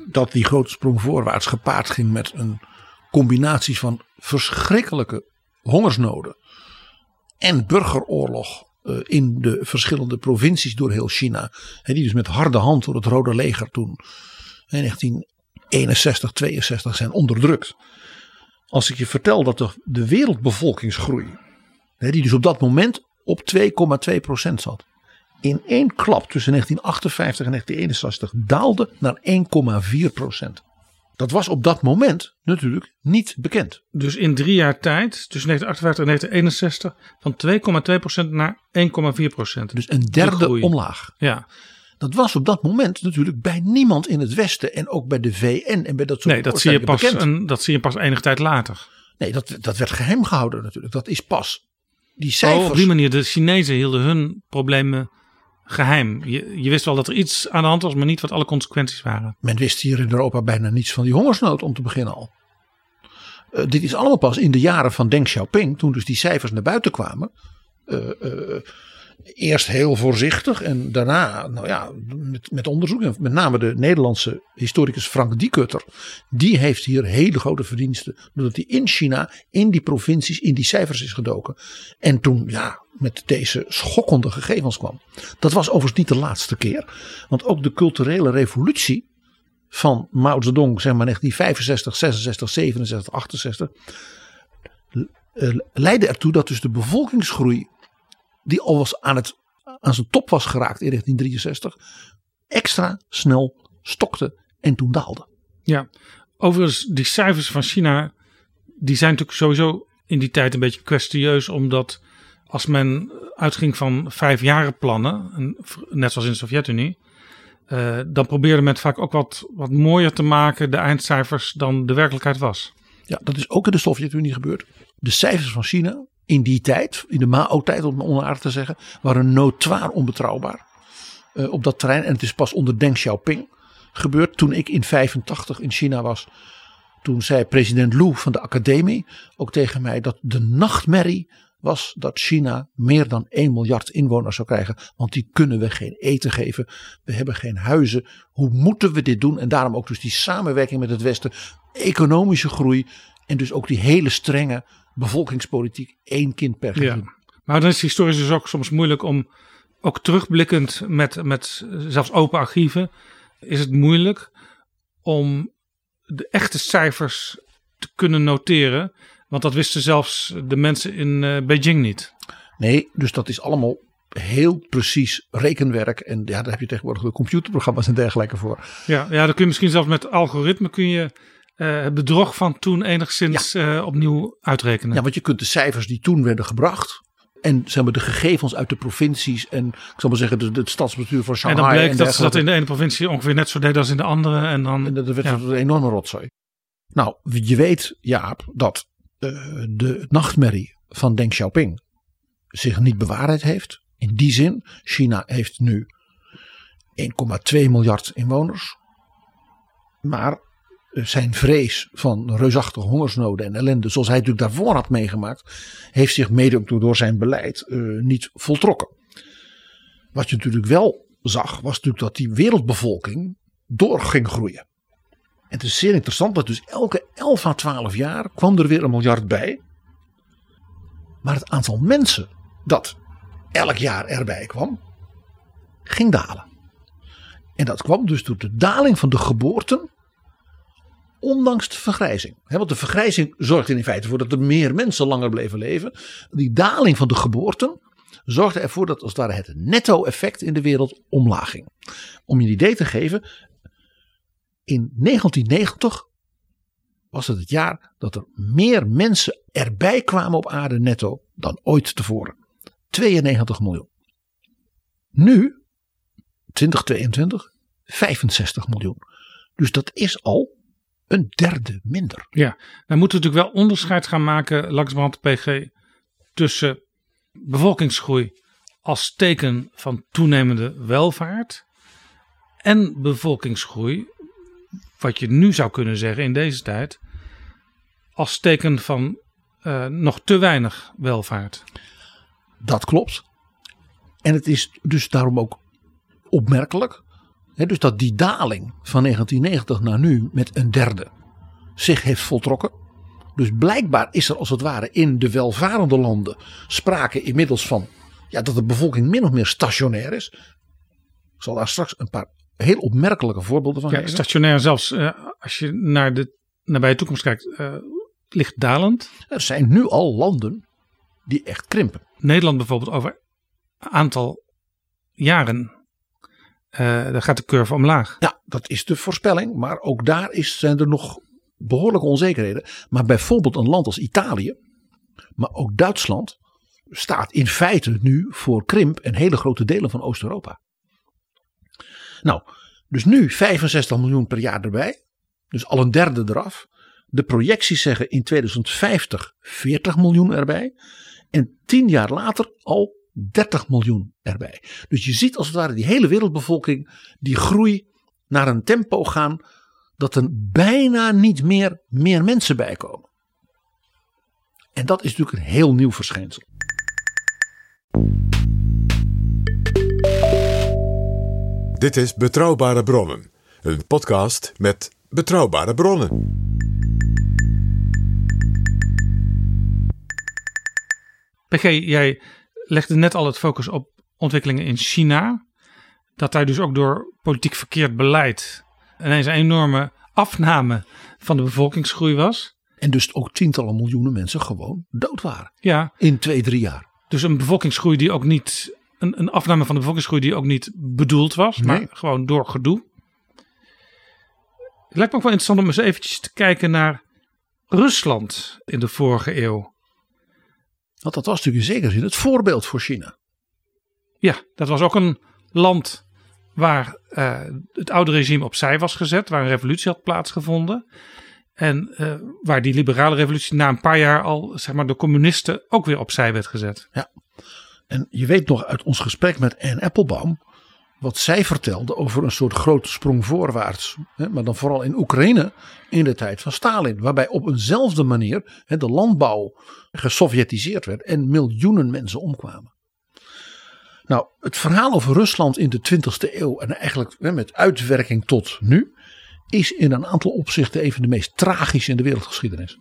dat die grote sprong voorwaarts gepaard ging met een combinatie van verschrikkelijke hongersnoden en burgeroorlog eh, in de verschillende provincies door heel China. Die dus met harde hand door het Rode Leger toen in 1961, 62 zijn onderdrukt. Als ik je vertel dat de, de wereldbevolkingsgroei, die dus op dat moment op 2,2% zat, in één klap tussen 1958 en 1961 daalde naar 1,4%. Dat was op dat moment natuurlijk niet bekend. Dus in drie jaar tijd, tussen 1958 en 1961, van 2,2% naar 1,4%. Dus een derde omlaag. Ja, Dat was op dat moment natuurlijk bij niemand in het Westen en ook bij de VN en bij dat soort nee, dat zie, je pas bekend. een, dat zie je pas enige tijd later. Nee, dat, dat werd geheim gehouden natuurlijk. Dat is pas. Die Oh, cijfers. op die manier, de Chinezen hielden hun problemen geheim. Je, je wist wel dat er iets aan de hand was, maar niet wat alle consequenties waren. Men wist hier in Europa bijna niets van die hongersnood om te beginnen al. Uh, dit is allemaal pas in de jaren van Deng Xiaoping, toen dus die cijfers naar buiten kwamen. Uh, uh, eerst heel voorzichtig en daarna nou ja, met, met onderzoek. En met name de Nederlandse historicus Frank Diekutter. Die heeft hier hele grote verdiensten. Doordat hij in China, in die provincies, in die cijfers is gedoken. En toen ja, met deze schokkende gegevens kwam. Dat was overigens niet de laatste keer. Want ook de culturele revolutie van Mao Zedong, zeg maar 1965, 66, 67, 68. Leidde ertoe dat dus de bevolkingsgroei die al was aan, het, aan zijn top was geraakt in 1963, extra snel stokte en toen daalde. Ja, overigens, die cijfers van China, die zijn natuurlijk sowieso in die tijd een beetje kwestieus, omdat als men uitging van plannen, net zoals in de Sovjet-Unie, uh, dan probeerde men het vaak ook wat, wat mooier te maken, de eindcijfers, dan de werkelijkheid was. Ja, dat is ook in de Sovjet-Unie gebeurd. De cijfers van China in die tijd, in de Mao-tijd om het onaardig te zeggen, waren notoir onbetrouwbaar uh, op dat terrein. En het is pas onder Deng Xiaoping gebeurd toen ik in 85 in China was. Toen zei president Lu van de academie ook tegen mij dat de nachtmerrie was dat China meer dan 1 miljard inwoners zou krijgen. Want die kunnen we geen eten geven. We hebben geen huizen. Hoe moeten we dit doen? En daarom ook dus die samenwerking met het Westen. Economische groei. En dus ook die hele strenge bevolkingspolitiek één kind per gezin. Ja. Maar dan is het historisch dus ook soms moeilijk om, ook terugblikkend met, met zelfs open archieven, is het moeilijk om de echte cijfers te kunnen noteren. Want dat wisten zelfs de mensen in uh, Beijing niet. Nee, dus dat is allemaal heel precies rekenwerk. En ja, daar heb je tegenwoordig de computerprogramma's en dergelijke voor. Ja, ja dan kun je misschien zelfs met algoritme kun je uh, het bedrog van toen enigszins ja. uh, opnieuw uitrekenen. Ja, want je kunt de cijfers die toen werden gebracht. En zeg maar, de gegevens uit de provincies. En ik zal maar zeggen, het stadsbestuur van Shanghai. En dan bleek en dat ze dat in de ene provincie ongeveer net zo deden als in de andere. En dan en dat werd ja. een enorme rotzooi. Nou, je weet, Jaap, dat uh, de nachtmerrie van Deng Xiaoping zich niet bewaarheid heeft. In die zin, China heeft nu 1,2 miljard inwoners. Maar zijn vrees van reusachtige hongersnoden en ellende, zoals hij natuurlijk daarvoor had meegemaakt, heeft zich mede door zijn beleid uh, niet voltrokken. Wat je natuurlijk wel zag, was natuurlijk dat die wereldbevolking door ging groeien. En het is zeer interessant dat dus elke 11 à 12 jaar kwam er weer een miljard bij. Maar het aantal mensen dat elk jaar erbij kwam, ging dalen. En dat kwam dus door de daling van de geboorten ondanks de vergrijzing. Want de vergrijzing zorgde in feite voor dat er meer mensen langer bleven leven. Die daling van de geboorten zorgde ervoor dat als het ware het netto-effect in de wereld omlaag ging. Om je een idee te geven, in 1990 was het het jaar dat er meer mensen erbij kwamen op aarde netto dan ooit tevoren. 92 miljoen. Nu, 2022, 65 miljoen. Dus dat is al een derde minder. Ja, dan moeten we natuurlijk wel onderscheid gaan maken, langzamerhand PG, tussen bevolkingsgroei als teken van toenemende welvaart en bevolkingsgroei, wat je nu zou kunnen zeggen in deze tijd, als teken van uh, nog te weinig welvaart. Dat klopt. En het is dus daarom ook opmerkelijk dus dat die daling van 1990 naar nu met een derde zich heeft voltrokken. Dus blijkbaar is er als het ware in de welvarende landen sprake inmiddels van ja, dat de bevolking min of meer stationair is. Ik zal daar straks een paar heel opmerkelijke voorbeelden van ja, geven. Stationair zelfs uh, als je naar de nabije toekomst kijkt, uh, ligt dalend. Er zijn nu al landen die echt krimpen. Nederland bijvoorbeeld over een aantal jaren uh, dan gaat de curve omlaag. Ja, dat is de voorspelling. Maar ook daar is, zijn er nog behoorlijke onzekerheden. Maar bijvoorbeeld een land als Italië, maar ook Duitsland, staat in feite nu voor krimp en hele grote delen van Oost-Europa. Nou, dus nu 65 miljoen per jaar erbij. Dus al een derde eraf. De projecties zeggen in 2050 40 miljoen erbij. En tien jaar later al 30 miljoen erbij. Dus je ziet als het ware die hele wereldbevolking die groei naar een tempo gaan dat er bijna niet meer, meer mensen bij komen. En dat is natuurlijk een heel nieuw verschijnsel. Dit is Betrouwbare Bronnen, een podcast met betrouwbare bronnen. PG, jij legde net al het focus op ontwikkelingen in China. Dat daar dus ook door politiek verkeerd beleid ineens een enorme afname van de bevolkingsgroei was. En dus ook tientallen miljoenen mensen gewoon dood waren. Ja. In twee, drie jaar. Dus een bevolkingsgroei die ook niet. Een, een afname van de bevolkingsgroei die ook niet bedoeld was, maar gewoon door gedoe. Het lijkt me ook wel interessant om eens eventjes te kijken naar Rusland in de vorige eeuw. Want dat was natuurlijk in zekere zin het voorbeeld voor China. Ja, dat was ook een land waar eh, het oude regime opzij was gezet, waar een revolutie had plaatsgevonden. En eh, waar die liberale revolutie na een paar jaar al, zeg maar, de communisten ook weer opzij werd gezet. Ja. En je weet nog uit ons gesprek met Anne Applebaum. Wat zij vertelde over een soort grote sprong voorwaarts. Hè, maar dan vooral in Oekraïne in de tijd van Stalin. Waarbij op eenzelfde manier hè, de landbouw gesovjetiseerd werd en miljoenen mensen omkwamen. Nou, het verhaal over Rusland in de 20e eeuw en eigenlijk hè, met uitwerking tot nu. is in een aantal opzichten even de meest tragische in de wereldgeschiedenis.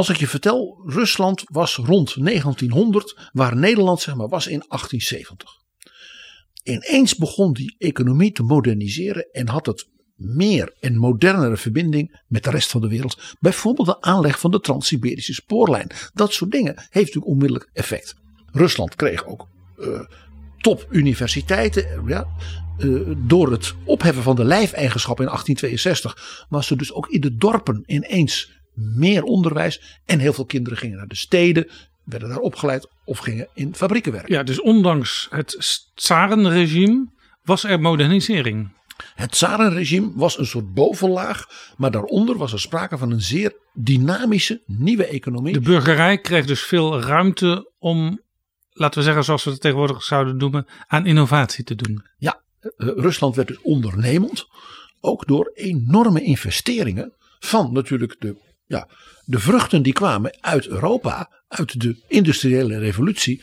Als ik je vertel, Rusland was rond 1900 waar Nederland zeg maar was in 1870. Ineens begon die economie te moderniseren en had het meer en modernere verbinding met de rest van de wereld. Bijvoorbeeld de aanleg van de Trans-Siberische spoorlijn. Dat soort dingen heeft natuurlijk onmiddellijk effect. Rusland kreeg ook uh, topuniversiteiten. Ja, uh, door het opheffen van de lijfeigenschap in 1862 was er dus ook in de dorpen ineens meer onderwijs. En heel veel kinderen gingen naar de steden, werden daar opgeleid of gingen in fabrieken werken. Ja, dus ondanks het tsarenregime was er modernisering. Het tsarenregime was een soort bovenlaag, maar daaronder was er sprake van een zeer dynamische nieuwe economie. De burgerij kreeg dus veel ruimte om, laten we zeggen zoals we het tegenwoordig zouden noemen, aan innovatie te doen. Ja, Rusland werd dus ondernemend, ook door enorme investeringen van natuurlijk de ja, de vruchten die kwamen uit Europa, uit de industriële revolutie.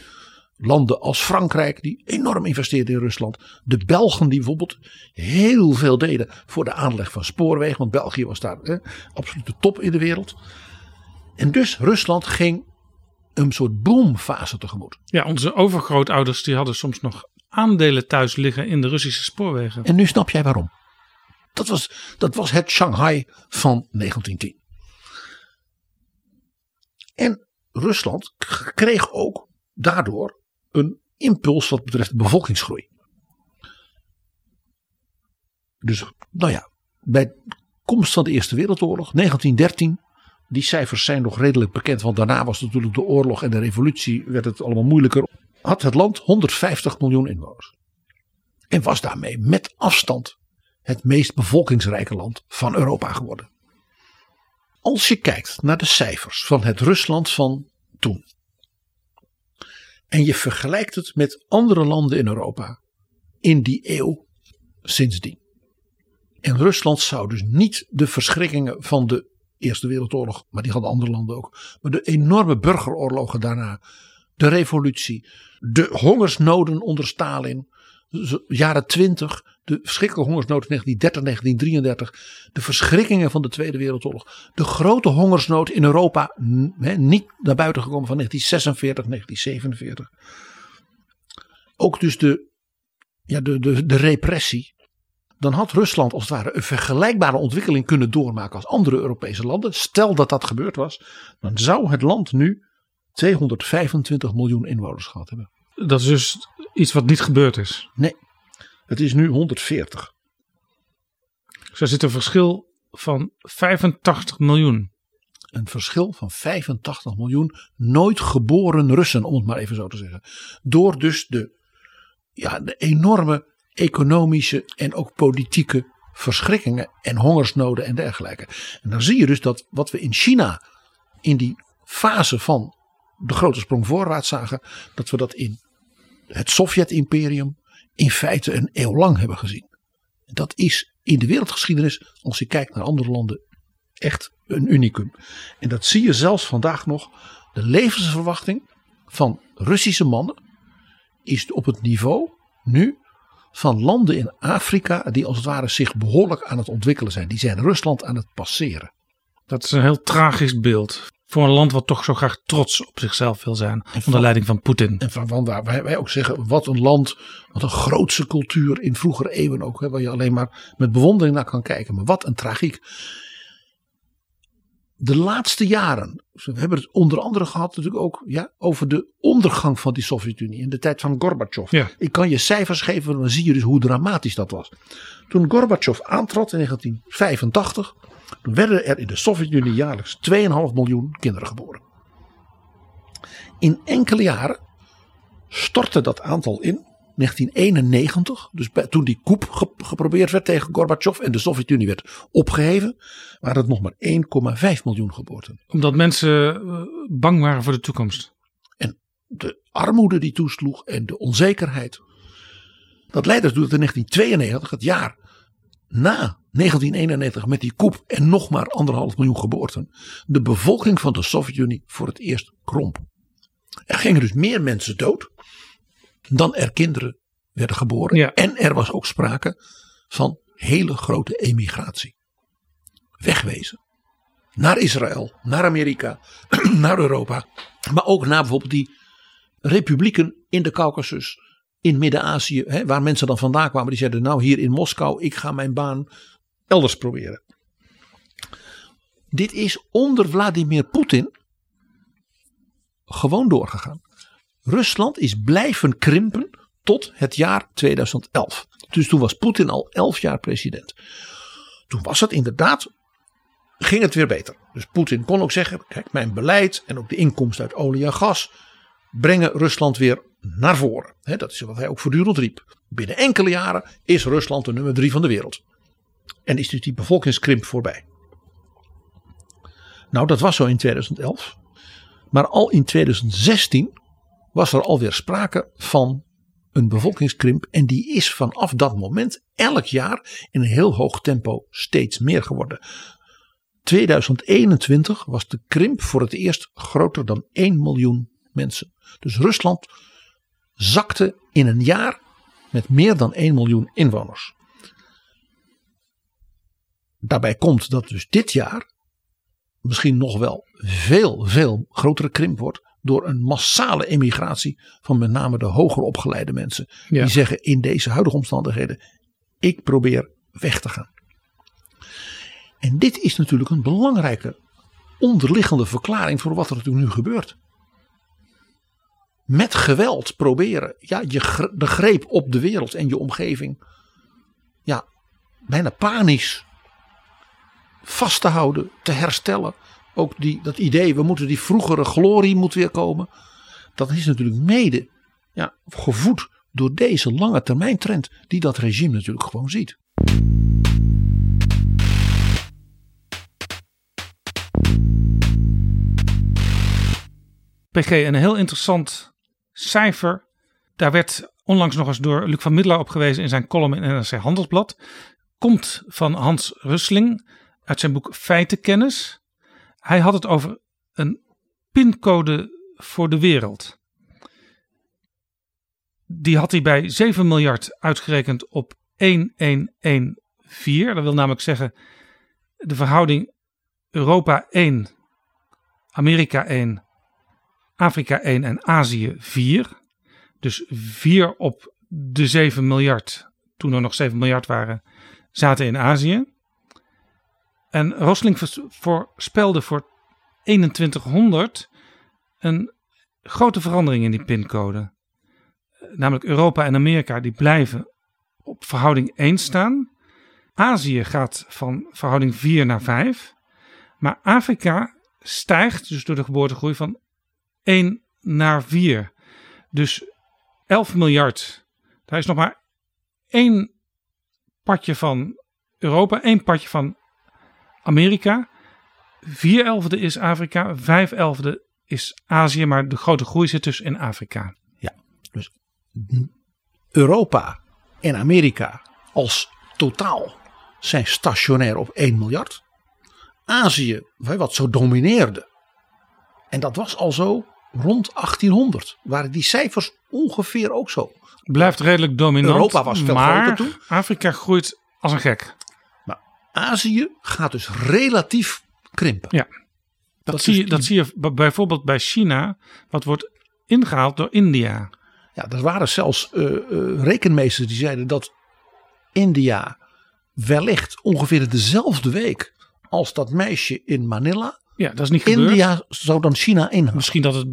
Landen als Frankrijk die enorm investeerden in Rusland. De Belgen die bijvoorbeeld heel veel deden voor de aanleg van spoorwegen. Want België was daar eh, absoluut de top in de wereld. En dus Rusland ging een soort boomfase tegemoet. Ja, onze overgrootouders die hadden soms nog aandelen thuis liggen in de Russische spoorwegen. En nu snap jij waarom. Dat was, dat was het Shanghai van 1910. En Rusland kreeg ook daardoor een impuls wat betreft bevolkingsgroei. Dus, nou ja, bij komst van de Eerste Wereldoorlog, 1913, die cijfers zijn nog redelijk bekend, want daarna was natuurlijk de oorlog en de revolutie, werd het allemaal moeilijker. Had het land 150 miljoen inwoners. En was daarmee met afstand het meest bevolkingsrijke land van Europa geworden. Als je kijkt naar de cijfers van het Rusland van toen. En je vergelijkt het met andere landen in Europa in die eeuw sindsdien. En Rusland zou dus niet de verschrikkingen van de Eerste Wereldoorlog, maar die hadden andere landen ook. Maar de enorme burgeroorlogen daarna, de revolutie, de hongersnoden onder Stalin, jaren 20, de verschrikkelijke hongersnood in 1930, 1933, de verschrikkingen van de Tweede Wereldoorlog, de grote hongersnood in Europa, niet naar buiten gekomen van 1946, 1947. Ook dus de, ja, de, de, de repressie. Dan had Rusland als het ware een vergelijkbare ontwikkeling kunnen doormaken als andere Europese landen. Stel dat dat gebeurd was, dan zou het land nu 225 miljoen inwoners gehad hebben. Dat is dus iets wat niet gebeurd is. Nee, het is nu 140. Dus er zit een verschil van 85 miljoen. Een verschil van 85 miljoen nooit geboren Russen, om het maar even zo te zeggen. Door dus de, ja, de enorme economische en ook politieke verschrikkingen en hongersnoden en dergelijke. En dan zie je dus dat wat we in China in die fase van de grote sprong voorwaarts zagen, dat we dat in het Sovjet-imperium in feite een eeuw lang hebben gezien. Dat is in de wereldgeschiedenis, als je kijkt naar andere landen, echt een unicum. En dat zie je zelfs vandaag nog. De levensverwachting van Russische mannen is op het niveau nu van landen in Afrika die als het ware zich behoorlijk aan het ontwikkelen zijn. Die zijn Rusland aan het passeren. Dat is een heel tragisch beeld. Voor een land wat toch zo graag trots op zichzelf wil zijn. onder leiding van Poetin. En van wij, wij ook zeggen, wat een land, wat een grootse cultuur in vroegere eeuwen ook. Hè, waar je alleen maar met bewondering naar kan kijken. Maar wat een tragiek. De laatste jaren, we hebben het onder andere gehad natuurlijk ook ja, over de ondergang van die Sovjet-Unie. In de tijd van Gorbachev. Ja. Ik kan je cijfers geven, dan zie je dus hoe dramatisch dat was. Toen Gorbachev aantrad in 1985, toen werden er in de Sovjet-Unie jaarlijks 2,5 miljoen kinderen geboren. In enkele jaren stortte dat aantal in. 1991, dus bij- toen die coup ge- geprobeerd werd tegen Gorbachev en de Sovjet-Unie werd opgeheven, waren het nog maar 1,5 miljoen geboorten. Omdat mensen eh, bang waren voor de toekomst. En de armoede die toesloeg en de onzekerheid. Dat leidde ertoe dat in 1992, het jaar na 1991 met die coup en nog maar anderhalf miljoen geboorten, de bevolking van de Sovjet-Unie voor het eerst kromp. Er gingen dus meer mensen dood dan er kinderen werden geboren. Ja. En er was ook sprake van hele grote emigratie. Wegwezen. Naar Israël, naar Amerika, naar Europa. Maar ook naar bijvoorbeeld die republieken in de Caucasus, in Midden-Azië, waar mensen dan vandaan kwamen. Die zeiden, nou hier in Moskou, ik ga mijn baan elders proberen. Dit is onder Vladimir Poetin gewoon doorgegaan. Rusland is blijven krimpen tot het jaar 2011. Dus toen was Poetin al 11 jaar president. Toen was het inderdaad, ging het weer beter. Dus Poetin kon ook zeggen, kijk mijn beleid en ook de inkomsten uit olie en gas brengen Rusland weer naar voren. Dat is wat hij ook voortdurend riep. Binnen enkele jaren is Rusland de nummer drie van de wereld. En is dus die bevolkingskrimp voorbij. Nou, dat was zo in 2011. Maar al in 2016 was er alweer sprake van een bevolkingskrimp. En die is vanaf dat moment elk jaar in een heel hoog tempo steeds meer geworden. 2021 was de krimp voor het eerst groter dan 1 miljoen mensen. Dus Rusland zakte in een jaar met meer dan 1 miljoen inwoners. Daarbij komt dat dus dit jaar misschien nog wel veel, veel grotere krimp wordt door een massale emigratie van met name de hoger opgeleide mensen. Ja. Die zeggen in deze huidige omstandigheden, ik probeer weg te gaan. En dit is natuurlijk een belangrijke onderliggende verklaring voor wat er natuurlijk nu gebeurt. Met geweld proberen ja, je, de greep op de wereld en je omgeving ja, bijna panisch vast te houden, te herstellen. Ook die, dat idee, we moeten die vroegere glorie moet weer komen. Dat is natuurlijk mede ja, gevoed door deze lange termijn trend die dat regime natuurlijk gewoon ziet. PG, een heel interessant cijfer. Daar werd onlangs nog eens door Luc van Middelaar op gewezen in zijn column in NRC Handelsblad. Komt van Hans Rusling uit zijn boek Feitenkennis. Hij had het over een pincode voor de wereld. Die had hij bij 7 miljard uitgerekend op 1114. Dat wil namelijk zeggen de verhouding Europa 1, Amerika 1, Afrika 1 en Azië 4. Dus 4 op de 7 miljard, toen er nog 7 miljard waren, zaten in Azië. En Rosling voors- voorspelde voor 2100 een grote verandering in die pincode. Namelijk Europa en Amerika die blijven op verhouding 1 staan. Azië gaat van verhouding 4 naar 5. Maar Afrika stijgt dus door de geboortegroei van 1 naar 4. Dus 11 miljard. Daar is nog maar één partje van Europa, één partje van Amerika. 4 elfde is Afrika, 5 elfde is Azië, maar de grote groei zit dus in Afrika. Ja, dus Europa en Amerika als totaal zijn stationair op 1 miljard. Azië, wat zo domineerde. En dat was al zo rond 1800. Waren die cijfers ongeveer ook zo. Blijft redelijk dominant. Europa was veel maar groter toen. Afrika groeit als een gek. Maar Azië gaat dus relatief krimpen. Ja. Dat, Dat zie, je, dat zie je bijvoorbeeld bij China, wat wordt ingehaald door India. Ja, er waren zelfs eh, eh, rekenmeesters die zeiden dat India wellicht ongeveer dezelfde week als dat meisje in Manila. Ja, dat is niet gebeurd. India zou dan China inhalen. Misschien dat het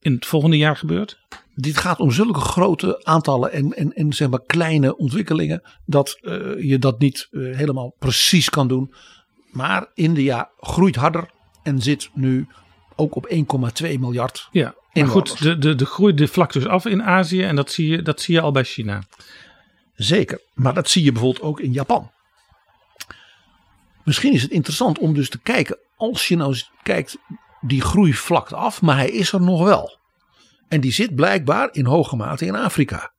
in het volgende jaar gebeurt. Dit gaat om zulke grote aantallen en, en, en zeg maar kleine ontwikkelingen dat eh, je dat niet eh, helemaal precies kan doen. Maar India groeit harder en zit nu ook op 1,2 miljard. Ja, maar goed, de, de, de groei de vlak dus af in Azië en dat zie je, dat zie je al bij China. Zeker, maar dat zie je bijvoorbeeld ook in Japan. Misschien is het interessant om dus te kijken, als je nou kijkt, die groei vlakt af, maar hij is er nog wel. En die zit blijkbaar in hoge mate in Afrika.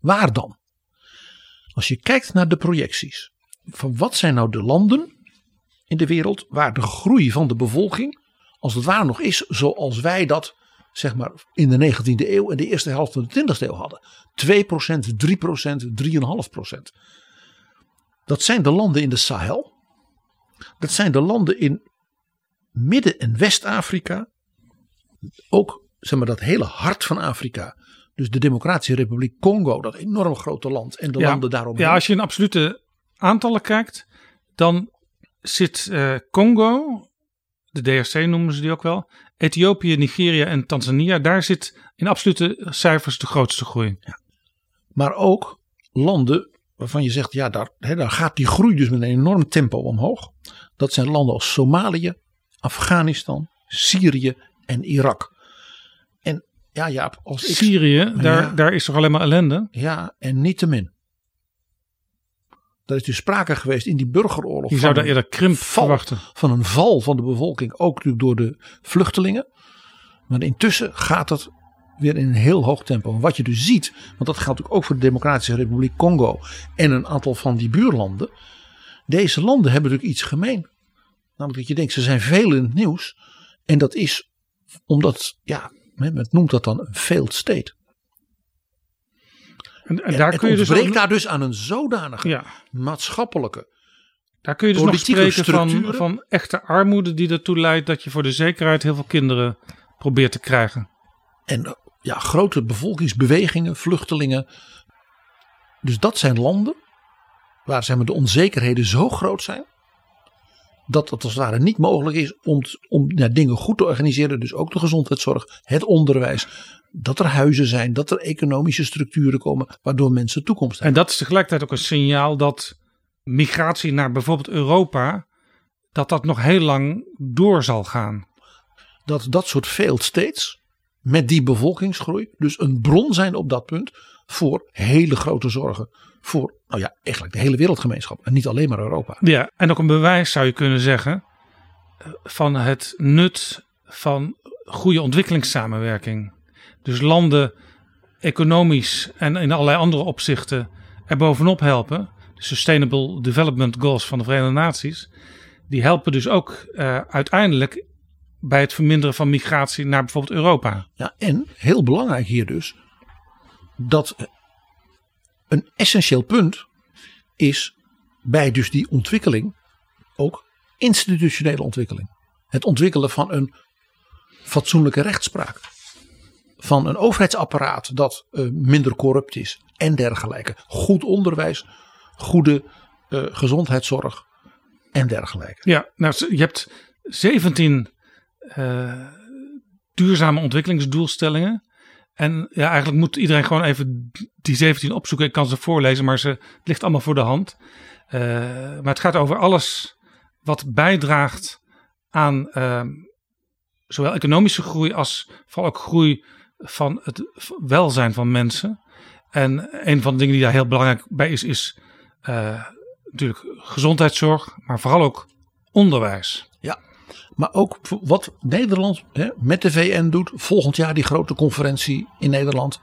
Waar dan? Als je kijkt naar de projecties, van wat zijn nou de landen in de wereld waar de groei van de bevolking, als het ware nog is zoals wij dat zeg maar in de 19e eeuw en de eerste helft van de 20e eeuw hadden. 2%, 3%, 3,5%. Dat zijn de landen in de Sahel. Dat zijn de landen in Midden- en West-Afrika. Ook zeg maar, dat hele hart van Afrika. Dus de Democratische Republiek Congo, dat enorm grote land. En de landen daaromheen. Ja, als je in absolute aantallen kijkt, dan zit eh, Congo, de DRC noemen ze die ook wel, Ethiopië, Nigeria en Tanzania, daar zit in absolute cijfers de grootste groei. Maar ook landen waarvan je zegt, ja, daar, daar gaat die groei dus met een enorm tempo omhoog. Dat zijn landen als Somalië, Afghanistan, Syrië en Irak. En ja, ja, als ik. Syrië, daar, Ja. daar is toch alleen maar ellende? Ja, en niettemin. Er is dus sprake geweest in die burgeroorlog. Je zou daar eerder krimp val, verwachten. Van een val van de bevolking, ook natuurlijk door de vluchtelingen. Maar intussen gaat het weer in een heel hoog tempo. En wat je dus ziet, want dat geldt ook voor de Democratische Republiek Congo en een aantal van die buurlanden. Deze landen hebben natuurlijk iets gemeen. Namelijk dat je denkt, ze zijn veel in het nieuws. En dat is omdat, ja, men noemt dat dan een failed state. En, en daar kun je dus ontbreekt ook- daar dus aan een zodanige Ja. maatschappelijke Daar kun je dus nog spreken van, van echte armoede die ertoe leidt dat je voor de zekerheid heel veel kinderen probeert te krijgen. En ja, grote bevolkingsbewegingen, vluchtelingen. Dus dat zijn landen waar zeg maar, de onzekerheden zo groot zijn. Dat het als het ware niet mogelijk is om, om ja, dingen goed te organiseren. Dus ook de gezondheidszorg, het onderwijs. Dat er huizen zijn, dat er economische structuren komen. Waardoor mensen toekomst En hebben. dat is tegelijkertijd ook een signaal dat migratie naar bijvoorbeeld Europa, dat dat nog heel lang door zal gaan. Dat dat soort failed states met die bevolkingsgroei. Dus een bron zijn op dat punt voor hele grote zorgen. Voor nou ja, eigenlijk de hele wereldgemeenschap. En niet alleen maar Europa. Ja, en ook een bewijs zou je kunnen zeggen eh, van het nut van goede ontwikkelingssamenwerking. Dus landen economisch en in allerlei andere opzichten er bovenop helpen. De Sustainable Development Goals van de Verenigde Naties. Die helpen dus ook eh, uiteindelijk bij het verminderen van migratie naar bijvoorbeeld Europa. Ja, en heel belangrijk hier dus, dat een essentieel punt is bij dus die ontwikkeling ook institutionele ontwikkeling. Het ontwikkelen van een fatsoenlijke rechtspraak. Van een overheidsapparaat dat eh, minder corrupt is en dergelijke. Goed onderwijs, goede eh, gezondheidszorg en dergelijke. Ja, nou, je hebt 17 eh, duurzame ontwikkelingsdoelstellingen. En ja, eigenlijk moet iedereen gewoon even die 17 opzoeken. Ik kan ze voorlezen, maar ze, ligt allemaal voor de hand. Eh, maar het gaat over alles wat bijdraagt aan eh, zowel economische groei als vooral ook groei van het welzijn van mensen. En een van de dingen die daar heel belangrijk bij is, is eh, natuurlijk gezondheidszorg, maar vooral ook onderwijs. Maar ook wat Nederland hè, met de VN doet. Volgend jaar die grote conferentie in Nederland.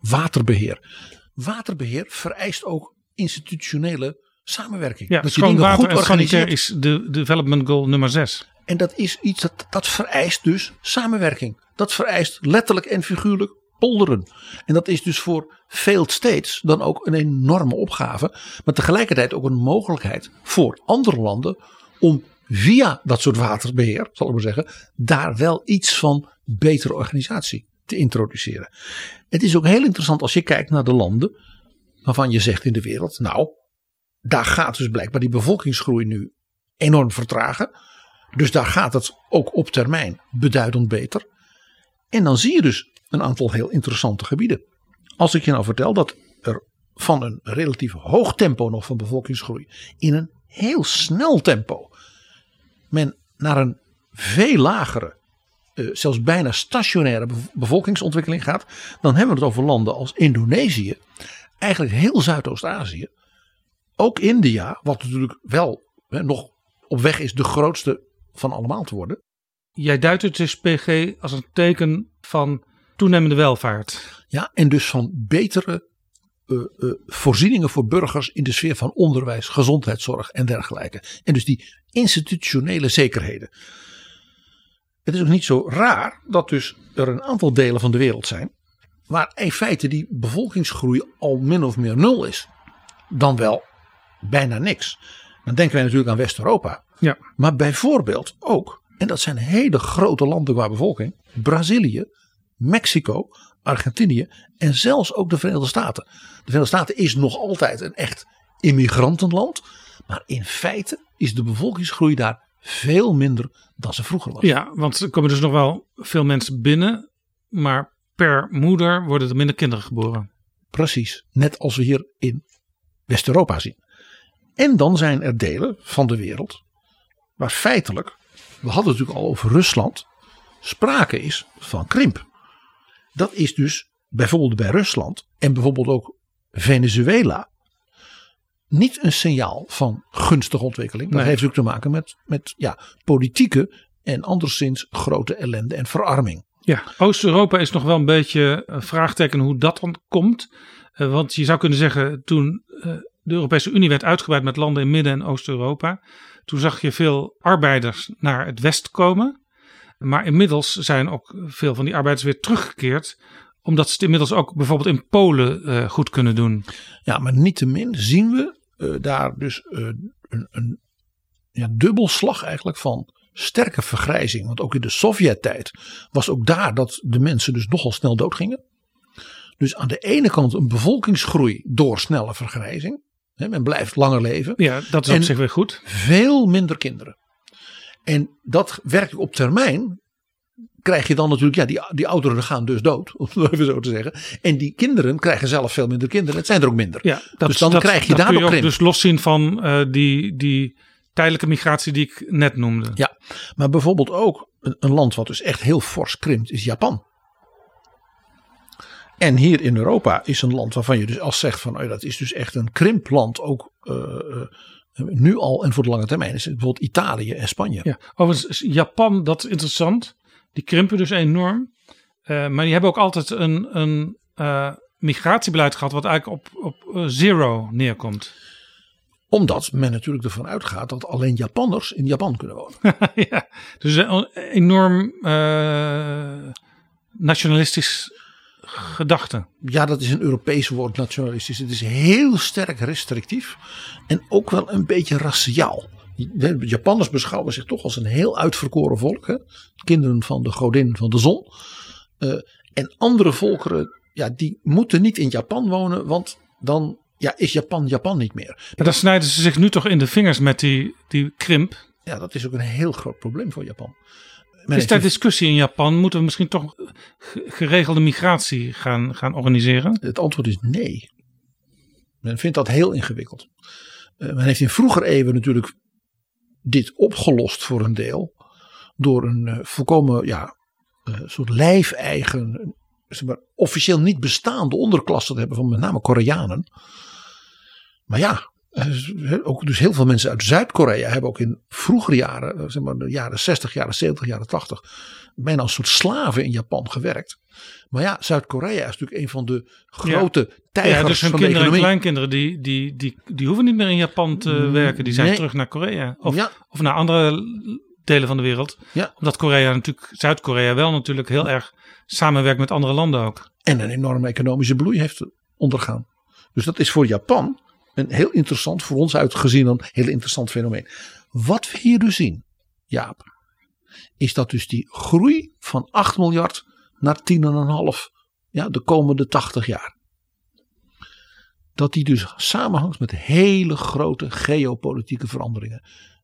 Waterbeheer. Waterbeheer vereist ook institutionele samenwerking. Ja, dat je dingen goed en sanitair organiseert. is de development goal nummer 6. En dat is iets dat, dat vereist dus samenwerking. Dat vereist letterlijk en figuurlijk polderen. En dat is dus voor failed states dan ook een enorme opgave. Maar tegelijkertijd ook een mogelijkheid voor andere landen om via dat soort waterbeheer, zal ik maar zeggen, daar wel iets van betere organisatie te introduceren. Het is ook heel interessant als je kijkt naar de landen waarvan je zegt in de wereld, nou, daar gaat dus blijkbaar die bevolkingsgroei nu enorm vertragen. Dus daar gaat het ook op termijn beduidend beter. En dan zie je dus een aantal heel interessante gebieden. Als ik je nou vertel dat er van een relatief hoog tempo nog van bevolkingsgroei in een heel snel tempo men naar een veel lagere, eh, zelfs bijna stationaire bev- bevolkingsontwikkeling gaat, dan hebben we het over landen als Indonesië, eigenlijk heel Zuidoost-Azië, ook India, wat natuurlijk wel hè, nog op weg is de grootste van allemaal te worden. Jij duidt het dus PG als een teken van toenemende welvaart. Ja, en dus van betere eh, eh, voorzieningen voor burgers in de sfeer van onderwijs, gezondheidszorg en dergelijke. En dus die institutionele zekerheden. Het is ook niet zo raar dat dus er een aantal delen van de wereld zijn waar in feite die bevolkingsgroei al min of meer nul is. Dan wel bijna niks. Dan denken wij natuurlijk aan West-Europa. Ja. Maar bijvoorbeeld ook, en dat zijn hele grote landen qua bevolking, Brazilië, Mexico, Argentinië en zelfs ook de Verenigde Staten. De Verenigde Staten is nog altijd een echt immigrantenland. Maar in feite is de bevolkingsgroei daar veel minder dan ze vroeger was. Ja, want er komen dus nog wel veel mensen binnen, maar per moeder worden er minder kinderen geboren. Precies, net als we hier in West-Europa zien. En dan zijn er delen van de wereld waar feitelijk, we hadden het natuurlijk al over Rusland, sprake is van krimp. Dat is dus bijvoorbeeld bij Rusland en bijvoorbeeld ook Venezuela niet een signaal van gunstige ontwikkeling. Dat Nee. heeft ook te maken met, met ja, politieke en anderszins grote ellende en verarming. Ja, Oost-Europa is nog wel een beetje een vraagteken hoe dat dan komt. Eh, want je zou kunnen zeggen, toen eh, de Europese Unie werd uitgebreid met landen in Midden- en Oost-Europa, toen zag je veel arbeiders naar het west komen. Maar inmiddels zijn ook veel van die arbeiders weer teruggekeerd, omdat ze het inmiddels ook bijvoorbeeld in Polen eh, goed kunnen doen. Ja, maar niettemin zien we eh, daar dus eh, een, een ja, dubbelslag eigenlijk van sterke vergrijzing. Want ook in de Sovjet-tijd was ook daar dat de mensen dus nogal snel doodgingen. Dus aan de ene kant een bevolkingsgroei door snelle vergrijzing. Hè, men blijft langer leven. Ja, dat is En op zich weer goed. Veel minder kinderen. En dat werkt op termijn. Krijg je dan natuurlijk, ja, die, die ouderen gaan dus dood, om het even zo te zeggen. En die kinderen krijgen zelf veel minder kinderen. Het zijn er ook minder. Ja, dat, dus dan dat- krijg je ook krimp. dus loszien van eh, die, die tijdelijke migratie die ik net noemde. Ja, maar bijvoorbeeld ook een, een land wat dus echt heel fors krimpt is Japan. En hier in Europa is een land waarvan je dus als zegt van oh, dat is dus echt een krimpland ook eh, eh, nu al en voor de lange termijn is het bijvoorbeeld Italië en Spanje. Ja, overigens, Japan, dat is interessant. Die krimpen dus enorm. Eh, maar die hebben ook altijd een, een eh, migratiebeleid gehad, wat eigenlijk op, op eh, zero neerkomt. Omdat men natuurlijk ervan uitgaat dat alleen Japanners in Japan kunnen wonen. ja, dus een enorm nationalistisch gedachte. Ja, dat is een Europees woord nationalistisch. Het is heel sterk restrictief en ook wel een beetje raciaal. De Japanners beschouwen zich toch als een heel uitverkoren volk. Hè? Kinderen van de godin van de zon. Eh, en andere volkeren, ja, die moeten niet in Japan wonen, want dan ja, is Japan Japan niet meer. Maar dan snijden ze zich nu toch in de vingers met die, die krimp. Ja, dat is ook een heel groot probleem voor Japan. Men Is daar discussie in Japan? Moeten we misschien toch ge- geregelde migratie gaan, gaan organiseren? Het antwoord is nee. Men vindt dat heel ingewikkeld. Eh, men heeft in vroeger eeuwen natuurlijk dit opgelost voor een deel. Door een eh, volkomen ja, eh, soort lijfeigen, zeg maar, officieel niet bestaande onderklasse te hebben van met name Koreanen. Maar ja, Eh, Ook dus heel veel mensen uit Zuid-Korea hebben ook in vroegere jaren, zeg maar de jaren 60, jaren 70, jaren 80, bijna als soort slaven in Japan gewerkt. Maar ja, Zuid-Korea is natuurlijk een van de grote tijgers ja, dus hun van de kinderen en economie. kleinkinderen die, die, die, die hoeven niet meer in Japan te werken. Die zijn nee. terug naar Korea. Of, Ja. of naar andere delen van de wereld. Ja. Omdat Korea natuurlijk, Zuid-Korea wel natuurlijk heel erg samenwerkt met andere landen ook. en een enorme economische bloei heeft ondergaan. Dus dat is voor Japan een heel interessant, voor ons uitgezien een heel interessant fenomeen. Wat we hier dus zien, Jaap, is dat dus die groei van 8 miljard naar 10,5 ja, de komende 80 jaar. Dat die dus samenhangt met hele grote geopolitieke veranderingen.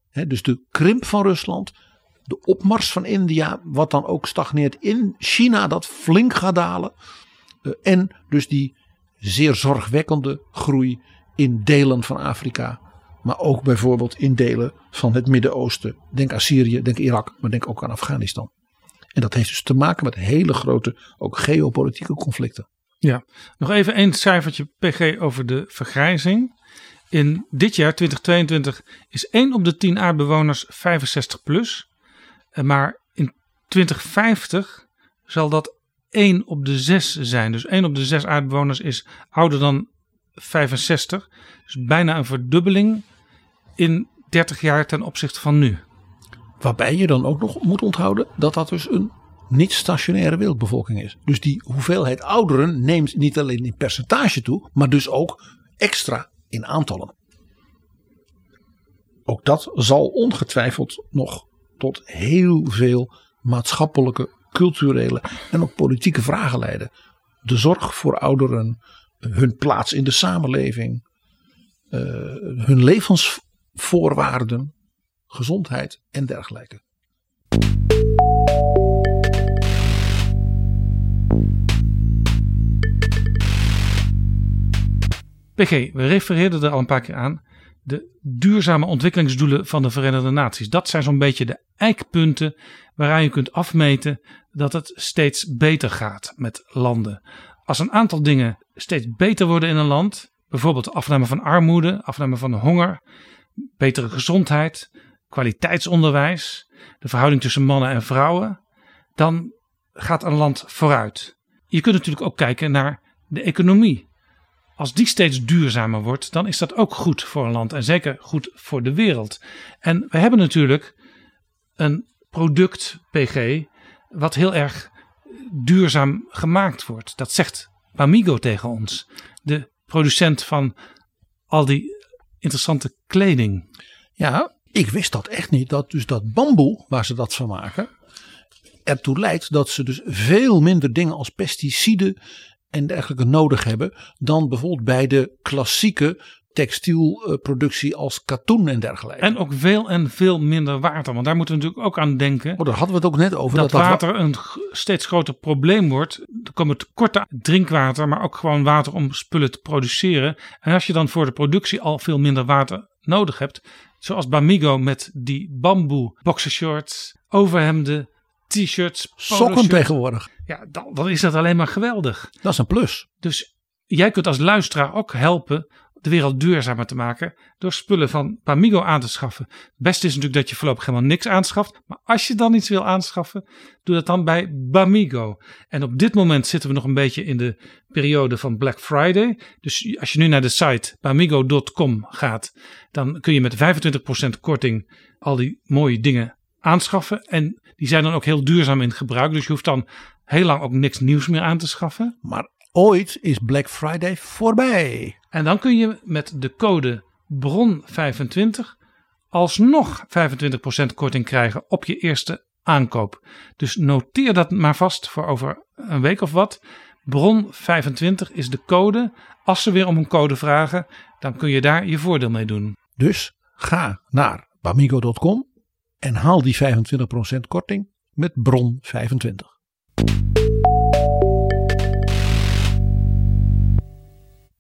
Hè, dus de krimp van Rusland, de opmars van India, wat dan ook stagneert in China, dat flink gaat dalen. Eh, en dus die zeer zorgwekkende groei in delen van Afrika. Maar ook bijvoorbeeld in delen van het Midden-Oosten. Denk aan Syrië, denk Irak, maar denk ook aan Afghanistan. En dat heeft dus te maken met hele grote, ook geopolitieke conflicten. Ja, nog even één cijfertje PG over de vergrijzing. In dit jaar, 2022, is 1 op de 10 aardbewoners 65 plus. Eh, Maar in 2050 zal dat 1 op de 6 zijn. Dus 1 op de 6 aardbewoners is ouder dan 65. Dus bijna een verdubbeling in 30 jaar ten opzichte van nu. Waarbij je dan ook nog moet onthouden dat dat dus een niet-stationaire wereldbevolking is. Dus die hoeveelheid ouderen neemt niet alleen in percentage toe, maar dus ook extra in aantallen. Ook dat zal ongetwijfeld nog tot heel veel maatschappelijke, culturele en ook politieke vragen leiden. De zorg voor ouderen, hun plaats in de samenleving, eh, hun levensvoorwaarden, gezondheid en dergelijke. PG, we refereerden er al een paar keer aan. De duurzame ontwikkelingsdoelen van de Verenigde Naties. Dat zijn zo'n beetje de eikpunten waaraan je kunt afmeten dat het steeds beter gaat met landen. Als een aantal dingen steeds beter worden in een land, bijvoorbeeld afname van armoede, afname van honger, betere gezondheid, kwaliteitsonderwijs, de verhouding tussen mannen en vrouwen, dan gaat een land vooruit. Je kunt natuurlijk ook kijken naar de economie. Als die steeds duurzamer wordt, dan is dat ook goed voor een land en zeker goed voor de wereld. En we hebben natuurlijk een product, PG, wat heel erg duurzaam gemaakt wordt. Dat zegt Bamigo tegen ons, de producent van al die interessante kleding. Ja, ik wist dat echt niet. Dat dus dat bamboe, waar ze dat van maken, ertoe leidt dat ze dus veel minder dingen als pesticiden en dergelijke nodig hebben dan bijvoorbeeld bij de klassieke textielproductie als katoen en dergelijke. En ook veel en veel minder water. Want daar moeten we natuurlijk ook aan denken. Oh, daar hadden we het ook net over. Dat, dat wa- water een steeds groter probleem wordt. Er komen tekorten drinkwater, maar ook gewoon water om spullen te produceren. En als je dan voor de productie al veel minder water nodig hebt, zoals Bamigo met die bamboe boxershorts, overhemden, t-shirts, Sokken tegenwoordig. Ja, dan, dan is dat alleen maar geweldig. Dat is een plus. Dus jij kunt als luisteraar ook helpen de wereld duurzamer te maken door spullen van Bamigo aan te schaffen. Het beste is natuurlijk dat je voorlopig helemaal niks aanschaft. Maar als je dan iets wil aanschaffen, doe dat dan bij Bamigo. En op dit moment zitten we nog een beetje in de periode van Black Friday. Dus als je nu naar de site bamigo.com gaat, dan kun je met 25% korting al die mooie dingen aanschaffen. En die zijn dan ook heel duurzaam in gebruik. Dus je hoeft dan heel lang ook niks nieuws meer aan te schaffen. Maar ooit is Black Friday voorbij. En dan kun je met de code BRON25 alsnog 25% korting krijgen op je eerste aankoop. Dus noteer dat maar vast voor over een week of wat. BRON25 is de code. Als ze weer om een code vragen, dan kun je daar je voordeel mee doen. Dus ga naar bamigo.com en haal die 25% korting met BRON25.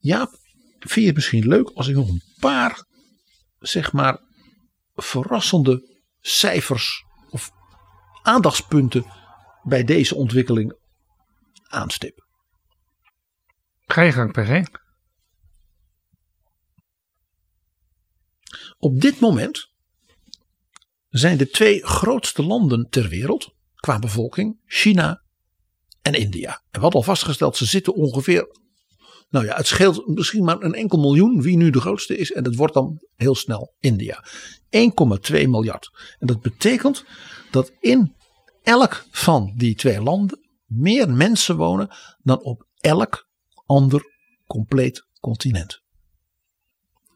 Jaap, vind je het misschien leuk als ik nog een paar, zeg maar, verrassende cijfers of aandachtspunten bij deze ontwikkeling aanstip? Ga je gang, PG. Op dit moment zijn de twee grootste landen ter wereld qua bevolking China en India. En we hadden al vastgesteld, ze zitten ongeveer nou ja, het scheelt misschien maar een enkel miljoen wie nu de grootste is. En dat wordt dan heel snel India. 1,2 miljard. En dat betekent dat in elk van die twee landen meer mensen wonen dan op elk ander compleet continent.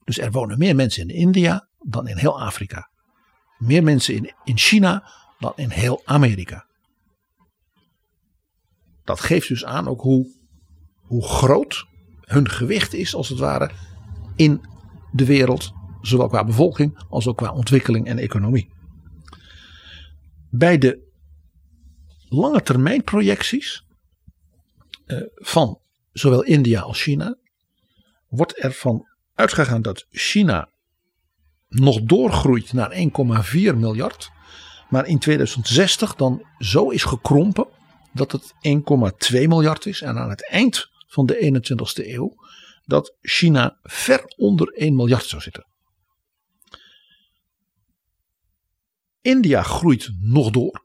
Dus er wonen meer mensen in India dan in heel Afrika. Meer mensen in, in China dan in heel Amerika. Dat geeft dus aan ook hoe, hoe groot hun gewicht is, als het ware, in de wereld, zowel qua bevolking als ook qua ontwikkeling en economie. Bij de lange termijn projecties eh, van zowel India als China wordt ervan uitgegaan dat China nog doorgroeit naar 1,4 miljard, maar in 2060 dan zo is gekrompen dat het 1,2 miljard is en aan het eind van de 21ste eeuw dat China ver onder 1 miljard zou zitten. India groeit nog door,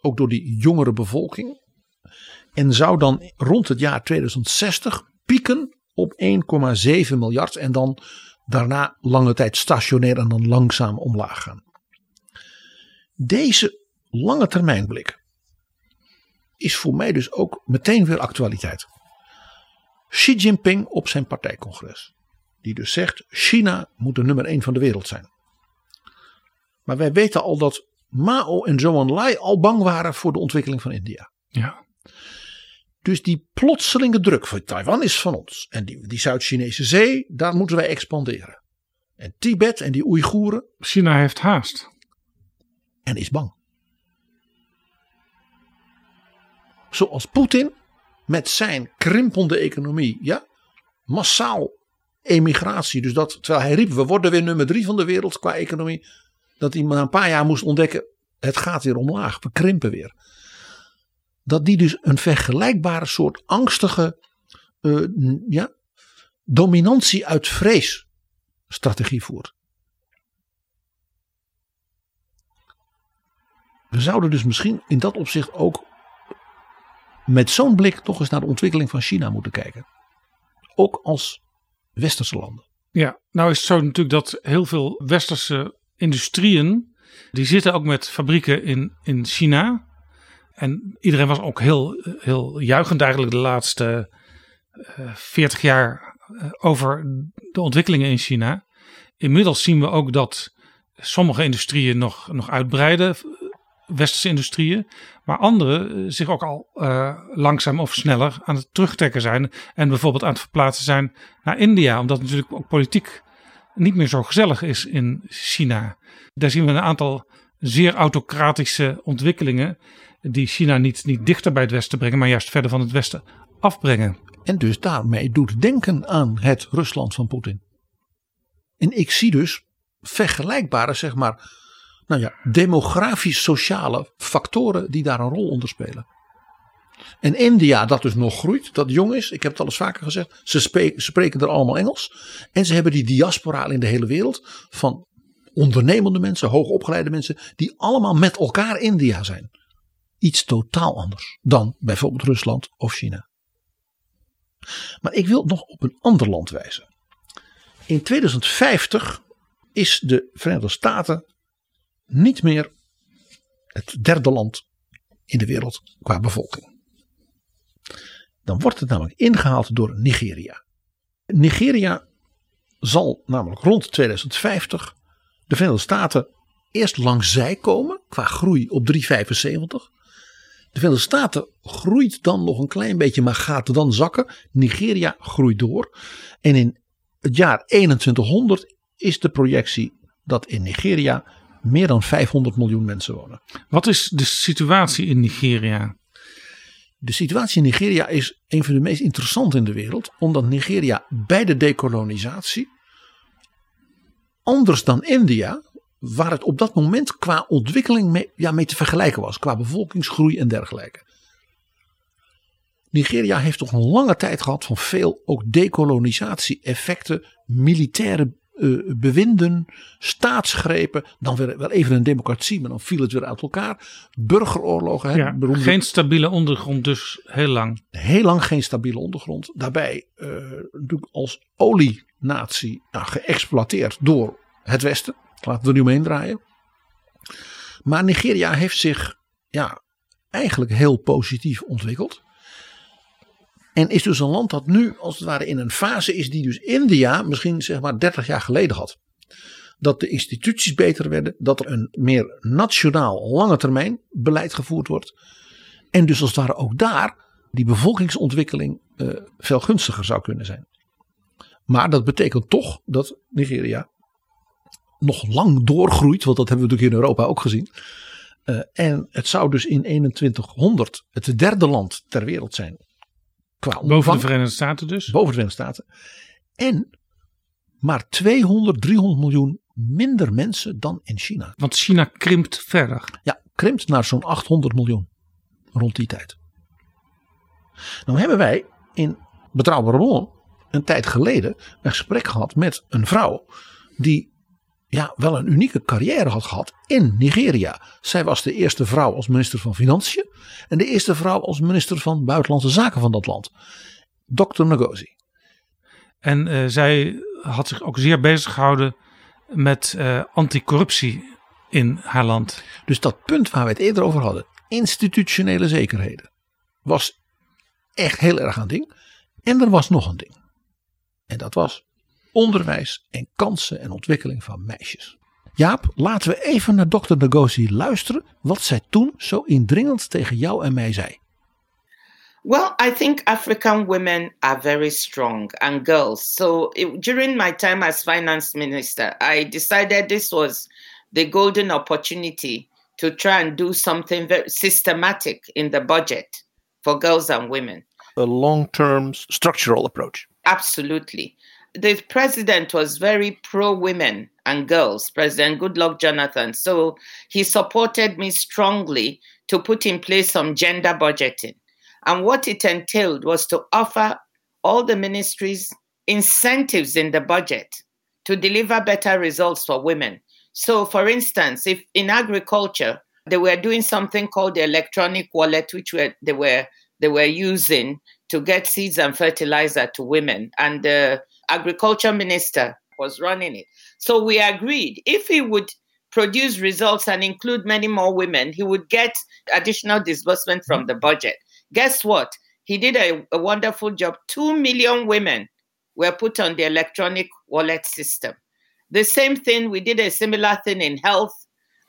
ook door die jongere bevolking, en zou dan rond het jaar 2060 pieken op 1,7 miljard en dan daarna lange tijd stationair en dan langzaam omlaag gaan. Deze lange termijnblik is voor mij dus ook meteen weer actualiteit. Xi Jinping op zijn partijcongres. Die dus zegt: China moet de nummer 1 van de wereld zijn. Maar wij weten al dat Mao en Zhou Enlai al bang waren voor de ontwikkeling van India. Ja. Dus die plotselinge druk voor Taiwan is van ons. En die, die Zuid-Chinese zee, daar moeten wij expanderen. En Tibet en die Oeigoeren. China heeft haast. En is bang. Zoals Poetin met zijn krimpende economie, ja, massaal emigratie. Dus dat, terwijl hij riep, we worden weer nummer drie van de wereld qua economie. Dat hij na een paar jaar moest ontdekken, het gaat weer omlaag, we krimpen weer. Dat die dus een vergelijkbare soort angstige uh, ja, dominantie uit vrees strategie voert. We zouden dus misschien in dat opzicht ook met zo'n blik toch eens naar de ontwikkeling van China moeten kijken. Ook als westerse landen. Ja, nou is het zo natuurlijk dat heel veel westerse industrieën, die zitten ook met fabrieken in, in China. En iedereen was ook heel, heel juichend eigenlijk de laatste uh, eh, 40 jaar uh, over de ontwikkelingen in China. Inmiddels zien we ook dat sommige industrieën nog, nog uitbreiden westerse industrieën. Maar andere eh, zich ook al uh, langzaam of sneller aan het terugtrekken zijn. En bijvoorbeeld aan het verplaatsen zijn naar India. Omdat natuurlijk ook politiek niet meer zo gezellig is in China. Daar zien we een aantal zeer autocratische ontwikkelingen. Die China niet, niet dichter bij het Westen brengen, maar juist verder van het Westen afbrengen. En dus daarmee doet denken aan het Rusland van Poetin. En ik zie dus vergelijkbare, zeg maar, nou ja, demografisch-sociale factoren die daar een rol onder spelen. En India, dat dus nog groeit, dat jong is, ik heb het al eens vaker gezegd, ze spreken, er allemaal Engels. En ze hebben die diaspora in de hele wereld van ondernemende mensen, hoogopgeleide mensen, die allemaal met elkaar India zijn. Iets totaal anders dan bijvoorbeeld Rusland of China. Maar ik wil nog op een ander land wijzen. In 2050 is de Verenigde Staten niet meer het derde land in de wereld qua bevolking. Dan wordt het namelijk ingehaald door Nigeria. Nigeria zal namelijk rond 2050 de Verenigde Staten eerst langs zij komen qua groei op 3,75. De Verenigde Staten groeit dan nog een klein beetje, maar gaat dan zakken. Nigeria groeit door. En in het jaar 2100 is de projectie dat in Nigeria meer dan 500 miljoen mensen wonen. Wat is de situatie in Nigeria? De situatie in Nigeria is een van de meest interessante in de wereld, omdat Nigeria bij de dekolonisatie, anders dan India, waar het op dat moment qua ontwikkeling mee, ja, mee te vergelijken was, qua bevolkingsgroei en dergelijke. Nigeria heeft toch een lange tijd gehad van veel ook dekolonisatie-effecten, militaire eh, bewinden, staatsgrepen, dan weer wel even een democratie, maar dan viel het weer uit elkaar. Burgeroorlogen, hè, Ja, beroemde- geen stabiele ondergrond dus heel lang. heel lang geen stabiele ondergrond. Daarbij eh, natuurlijk als olienatie nou, geëxploiteerd door het Westen. Laten we er nu omheen draaien. Maar Nigeria heeft zich ja, eigenlijk heel positief ontwikkeld. En is dus een land dat nu als het ware in een fase is die dus India misschien zeg maar 30 jaar geleden had. Dat de instituties beter werden, dat er een meer nationaal lange termijn beleid gevoerd wordt. En dus als het ware ook daar die bevolkingsontwikkeling eh, veel gunstiger zou kunnen zijn. Maar dat betekent toch dat Nigeria nog lang doorgroeit, want dat hebben we natuurlijk in Europa ook gezien. Eh, en het zou dus in 2100 het derde land ter wereld zijn. Qua Boven de Verenigde Staten dus. Boven de Verenigde Staten. En maar 200, 300 miljoen minder mensen dan in China. Want China krimpt verder. Ja, krimpt naar zo'n 800 miljoen rond die tijd. Nou hebben wij in Betrouwbare Bronnen een tijd geleden een gesprek gehad met een vrouw die ja, wel een unieke carrière had gehad in Nigeria. Zij was de eerste vrouw als minister van Financiën en de eerste vrouw als minister van Buitenlandse Zaken van dat land. Dr. Ngozi. En eh, zij had zich ook zeer bezig gehouden met eh, anticorruptie in haar land. Dus dat punt waar we het eerder over hadden, institutionele zekerheden, was echt heel erg aan ding. En er was nog een ding. En dat was onderwijs en kansen en ontwikkeling van meisjes. Jaap, laten we even naar dokter Ngozi luisteren wat zij toen zo indringend tegen jou en mij zei. Well, I think African women are very strong and girls. So it, during my time as finance minister, I decided this was the golden opportunity to try and do something very systematic in the budget for girls and women. A long term structural approach. Absolutely. The president was very pro women and girls, President Goodluck Jonathan. So he supported me strongly to put in place some gender budgeting. And what it entailed was to offer all the ministries incentives in the budget to deliver better results for women. So, for instance, if in agriculture they were doing something called the electronic wallet, which were, they were they were using to get seeds and fertilizer to women, and the agriculture minister was running it. So we agreed if he would produce results and include many more women, he would get additional disbursement from the budget. Guess what? He did a, a wonderful job. Two million women were put on the electronic wallet system. The same thing, we did a similar thing in health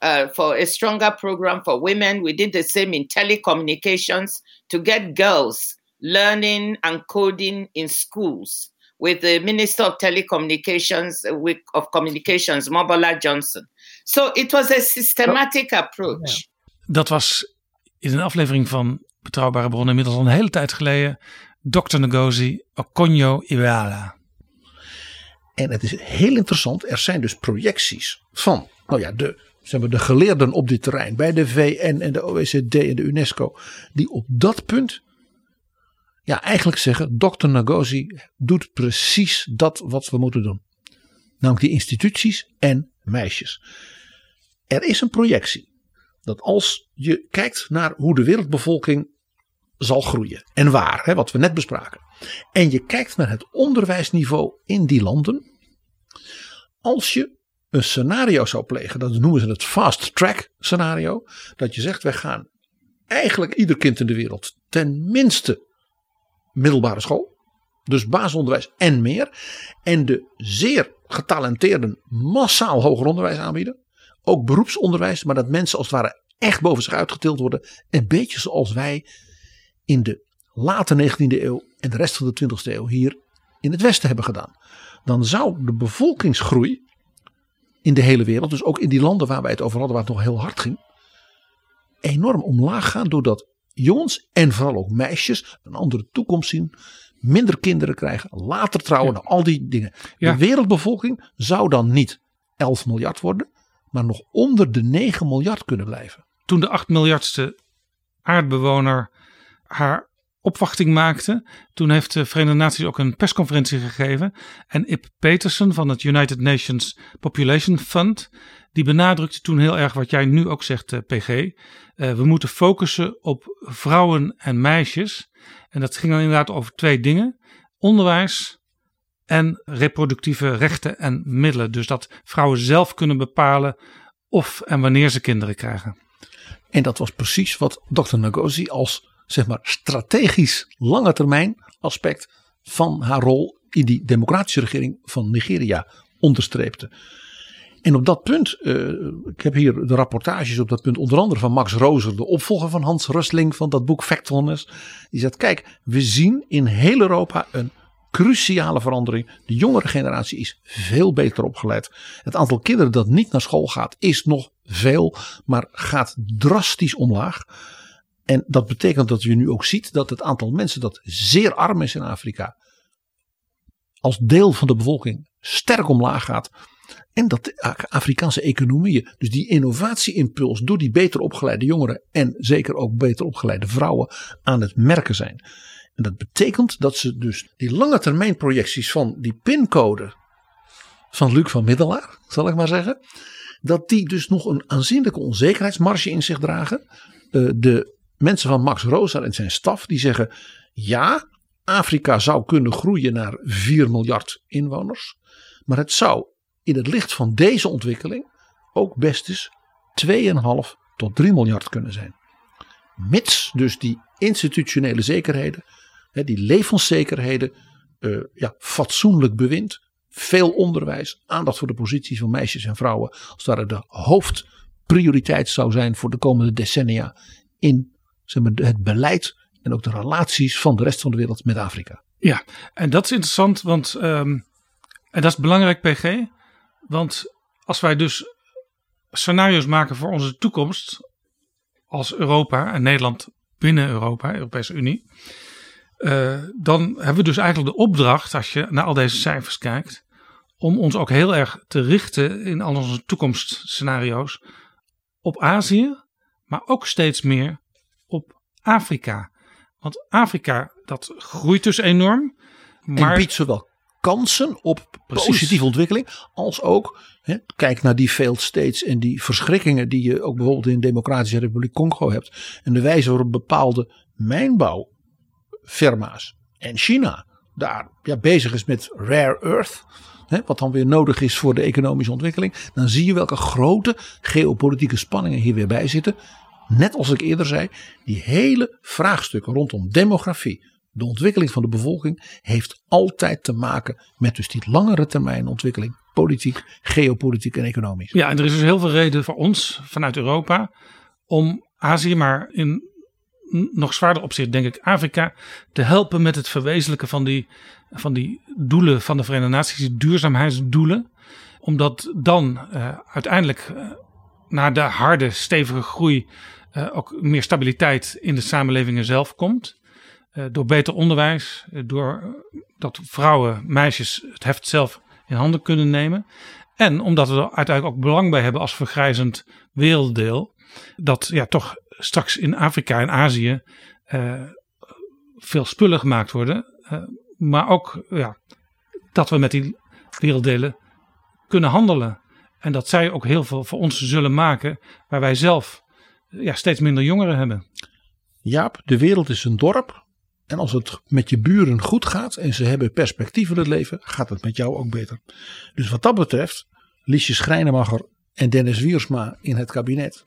uh, for a stronger program for women. We did the same in telecommunications to get girls learning and coding in schools with the Minister of Telecommunications, uh, of Communications, Mobola Johnson. So it was a systematic approach. Dat was in een aflevering van Betrouwbare Bronnen inmiddels al een hele tijd geleden. Dr. Ngozi Okonjo-Iweala. En het is heel interessant. Er zijn dus projecties van nou ja, de, zeg maar, de geleerden op dit terrein. Bij de VN en de OECD en de UNESCO. Die op dat punt ja, eigenlijk zeggen. Dr. Ngozi doet precies dat wat we moeten doen. Namelijk die instituties en meisjes. Er is een projectie. Dat als je kijkt naar hoe de wereldbevolking zal groeien. En waar, hè, wat we net bespraken. En je kijkt naar het onderwijsniveau in die landen. Als je een scenario zou plegen, dat noemen ze het fast track scenario. Dat je zegt, wij gaan eigenlijk ieder kind in de wereld ten minste middelbare school. Dus basisonderwijs en meer. En de zeer getalenteerden massaal hoger onderwijs aanbieden. Ook beroepsonderwijs, maar dat mensen als het ware echt boven zich uitgetild worden. Een beetje zoals wij in de late 19e eeuw en de rest van de 20e eeuw hier in het Westen hebben gedaan. Dan zou de bevolkingsgroei in de hele wereld, dus ook in die landen waar wij het over hadden, waar het nog heel hard ging, enorm omlaag gaan doordat jongens en vooral ook meisjes een andere toekomst zien, minder kinderen krijgen, later trouwen, al die dingen. Ja. De wereldbevolking zou dan niet 11 miljard worden, maar nog onder de 9 miljard kunnen blijven. Toen de 8 miljardste aardbewoner haar opwachting maakte. Toen heeft de Verenigde Naties ook een persconferentie gegeven. En Ip Peterson van het United Nations Population Fund, die benadrukte toen heel erg wat jij nu ook zegt, eh, PG. Eh, we moeten focussen op vrouwen en meisjes. En dat ging dan inderdaad over twee dingen: onderwijs en reproductieve rechten en middelen. Dus dat vrouwen zelf kunnen bepalen of en wanneer ze kinderen krijgen. En dat was precies wat Dr. Ngozi als zeg maar strategisch lange termijn aspect van haar rol in die democratische regering van Nigeria onderstreepte. En op dat punt, uh, ik heb hier de rapportages op dat punt, onder andere van Max Roser, de opvolger van Hans Rustling van dat boek Factfulness. Die zegt: Kijk, we zien in heel Europa een cruciale verandering. De jongere generatie is veel beter opgeleid. Het aantal kinderen dat niet naar school gaat is nog veel, maar gaat drastisch omlaag. En dat betekent dat je nu ook ziet dat het aantal mensen dat zeer arm is in Afrika, als deel van de bevolking sterk omlaag gaat. En dat de Afrikaanse economieën, dus die innovatieimpuls door die beter opgeleide jongeren en zeker ook beter opgeleide vrouwen aan het merken zijn. En dat betekent dat ze dus die lange termijn projecties van die pincode van Luc van Middelaar, zal ik maar zeggen, dat die dus nog een aanzienlijke onzekerheidsmarge in zich dragen. Uh, de mensen van Max Rosa en zijn staf die zeggen ja, Afrika zou kunnen groeien naar 4 miljard inwoners. Maar het zou in het licht van deze ontwikkeling ook best eens 2,5 tot 3 miljard kunnen zijn. Mits dus die institutionele zekerheden, die levenszekerheden, uh, ja, fatsoenlijk bewind, veel onderwijs, aandacht voor de positie van meisjes en vrouwen, als daar de hoofdprioriteit zou zijn voor de komende decennia in zeg maar, het beleid en ook de relaties van de rest van de wereld met Afrika. Ja, en dat is interessant, want um, en dat is belangrijk, PG. Want als wij dus scenario's maken voor onze toekomst als Europa en Nederland binnen Europa, Europese Unie, uh, dan hebben we dus eigenlijk de opdracht, als je naar al deze cijfers kijkt, om ons ook heel erg te richten in al onze toekomstscenario's op Azië, maar ook steeds meer op Afrika. Want Afrika, dat groeit dus enorm. Maar... En biedt zowel kansen op Precies. positieve ontwikkeling. Als ook, hè, kijk naar die failed states en die verschrikkingen die je ook bijvoorbeeld in de Democratische Republiek Congo hebt. En de wijze waarop bepaalde mijnbouwfirma's en China daar ja, bezig is met rare earth. Hè, wat dan weer nodig is voor de economische ontwikkeling. Dan zie je welke grote geopolitieke spanningen hier weer bij zitten. Net als ik eerder zei, die hele vraagstukken rondom demografie, de ontwikkeling van de bevolking heeft altijd te maken met dus die langere termijn ontwikkeling, politiek, geopolitiek en economisch. Ja, en er is dus heel veel reden voor ons vanuit Europa om Azië, maar in nog zwaarder opzicht denk ik Afrika, te helpen met het verwezenlijken van die, van die doelen van de Verenigde Naties, die duurzaamheidsdoelen. Omdat dan uh, uiteindelijk uh, naar de harde, stevige groei uh, ook meer stabiliteit in de samenlevingen zelf komt. Uh, door beter onderwijs, uh, door dat vrouwen, meisjes het heft zelf in handen kunnen nemen. En omdat we er uiteindelijk ook belang bij hebben als vergrijzend werelddeel. Dat ja, toch straks in Afrika en Azië veel spullen gemaakt worden. maar ook ja, dat we met die werelddelen kunnen handelen. En dat zij ook heel veel voor ons zullen maken, waar wij zelf ja, steeds minder jongeren hebben. Jaap, de wereld is een dorp. En als het met je buren goed gaat en ze hebben perspectief in het leven, gaat het met jou ook beter. Dus wat dat betreft, Liesje Schrijnemacher en Dennis Wiersma in het kabinet.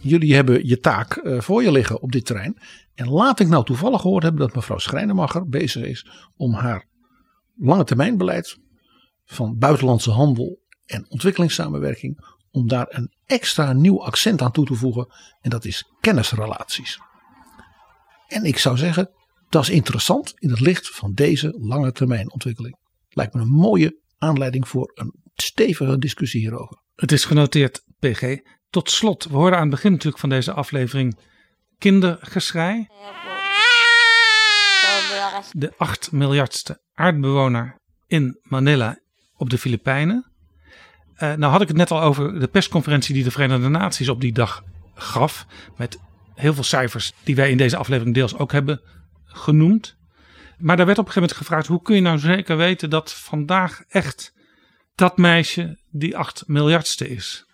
Jullie hebben je taak uh, voor je liggen op dit terrein. En laat ik nou toevallig gehoord hebben dat mevrouw Schrijnemacher bezig is om haar lange termijn beleid van buitenlandse handel en ontwikkelingssamenwerking om daar een extra nieuw accent aan toe te voegen. En dat is kennisrelaties. En ik zou zeggen, dat is interessant in het licht van deze lange termijn ontwikkeling. Lijkt me een mooie aanleiding voor een stevige discussie hierover. Het is genoteerd, PG. Tot slot, we hoorden aan het begin natuurlijk van deze aflevering kindergeschrei. De 8 miljardste aardbewoner in Manila op de Filipijnen. Uh, nou had ik het net al over de persconferentie die de Verenigde Naties op die dag gaf. Met heel veel cijfers die wij in deze aflevering deels ook hebben genoemd. Maar daar werd op een gegeven moment gevraagd: hoe kun je nou zeker weten dat vandaag echt dat meisje die 8 miljardste is?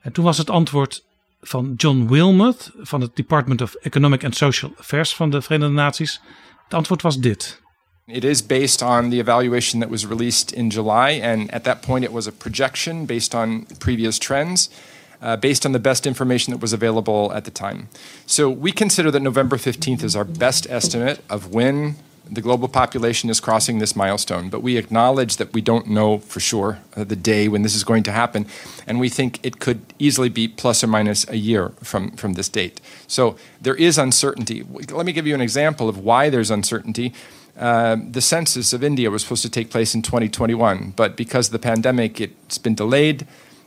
En toen was het antwoord van John Wilmot van het Department of Economic and Social Affairs van de Verenigde Naties. Het antwoord was dit. It is based on the evaluation that was released in July, and at that point it was a projection based on previous trends. Uh, based on the best information that was available at the time. So we consider that November 15th is our best estimate of when the global population is crossing this milestone, but we acknowledge that we don't know for sure uh, the day when this is going to happen, and we think it could easily be plus or minus a year from, from this date. So there is uncertainty. Let me give you an example of why there's uncertainty. Uh, the census of India was supposed to take place in 2021, but because of the pandemic, it's been delayed,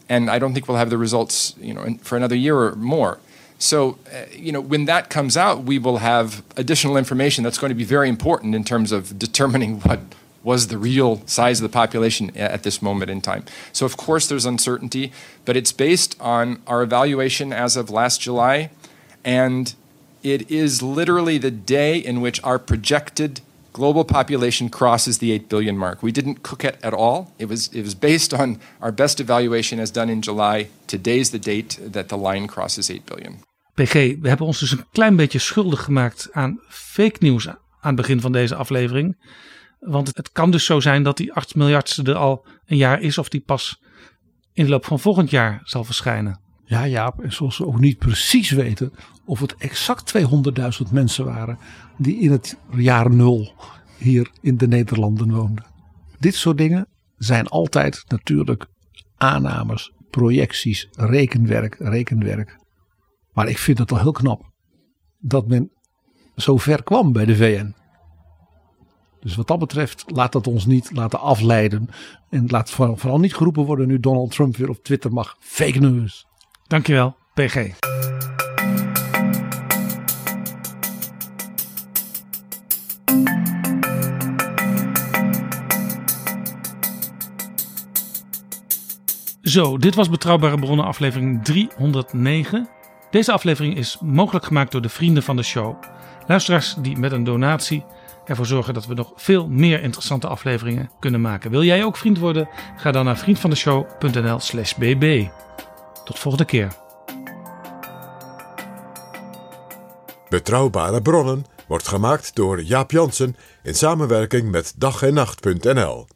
and I don't think we'll have the results, you know, for another year or more. So, uh, you know, when that comes out, we will have additional information that's going to be very important in terms of determining what was the real size of the population at this moment in time. So, of course, there's uncertainty, but it's based on our evaluation as of last July, and it is literally the day in which our projected global population crosses the 8 billion mark. We didn't cook it at all. It was, it was based on our best evaluation as done in July. Today's the date that the line crosses 8 billion. PG, we hebben ons dus een klein beetje schuldig gemaakt aan fake nieuws aan het begin van deze aflevering. Want het kan dus zo zijn dat die 8 miljardste er al een jaar is of die pas in de loop van volgend jaar zal verschijnen. Ja, Jaap, en zoals we ook niet precies weten of het exact 200.000 mensen waren die in het jaar nul hier in de Nederlanden woonden. Dit soort dingen zijn altijd natuurlijk aannames, projecties, rekenwerk, rekenwerk. Maar ik vind het al heel knap dat men zo ver kwam bij de VN. Dus wat dat betreft, laat dat ons niet laten afleiden. En laat vooral, vooral niet geroepen worden nu Donald Trump weer op Twitter mag. Fake news. Dankjewel, PG. Zo, dit was Betrouwbare Bronnen aflevering 309. Deze aflevering is mogelijk gemaakt door de vrienden van de show. Luisteraars die met een donatie ervoor zorgen dat we nog veel meer interessante afleveringen kunnen maken. Wil jij ook vriend worden? Ga dan naar vriendvandeshow.nl slash bb. Tot volgende keer. Betrouwbare bronnen wordt gemaakt door Jaap Jansen in samenwerking met dag en nacht.nl.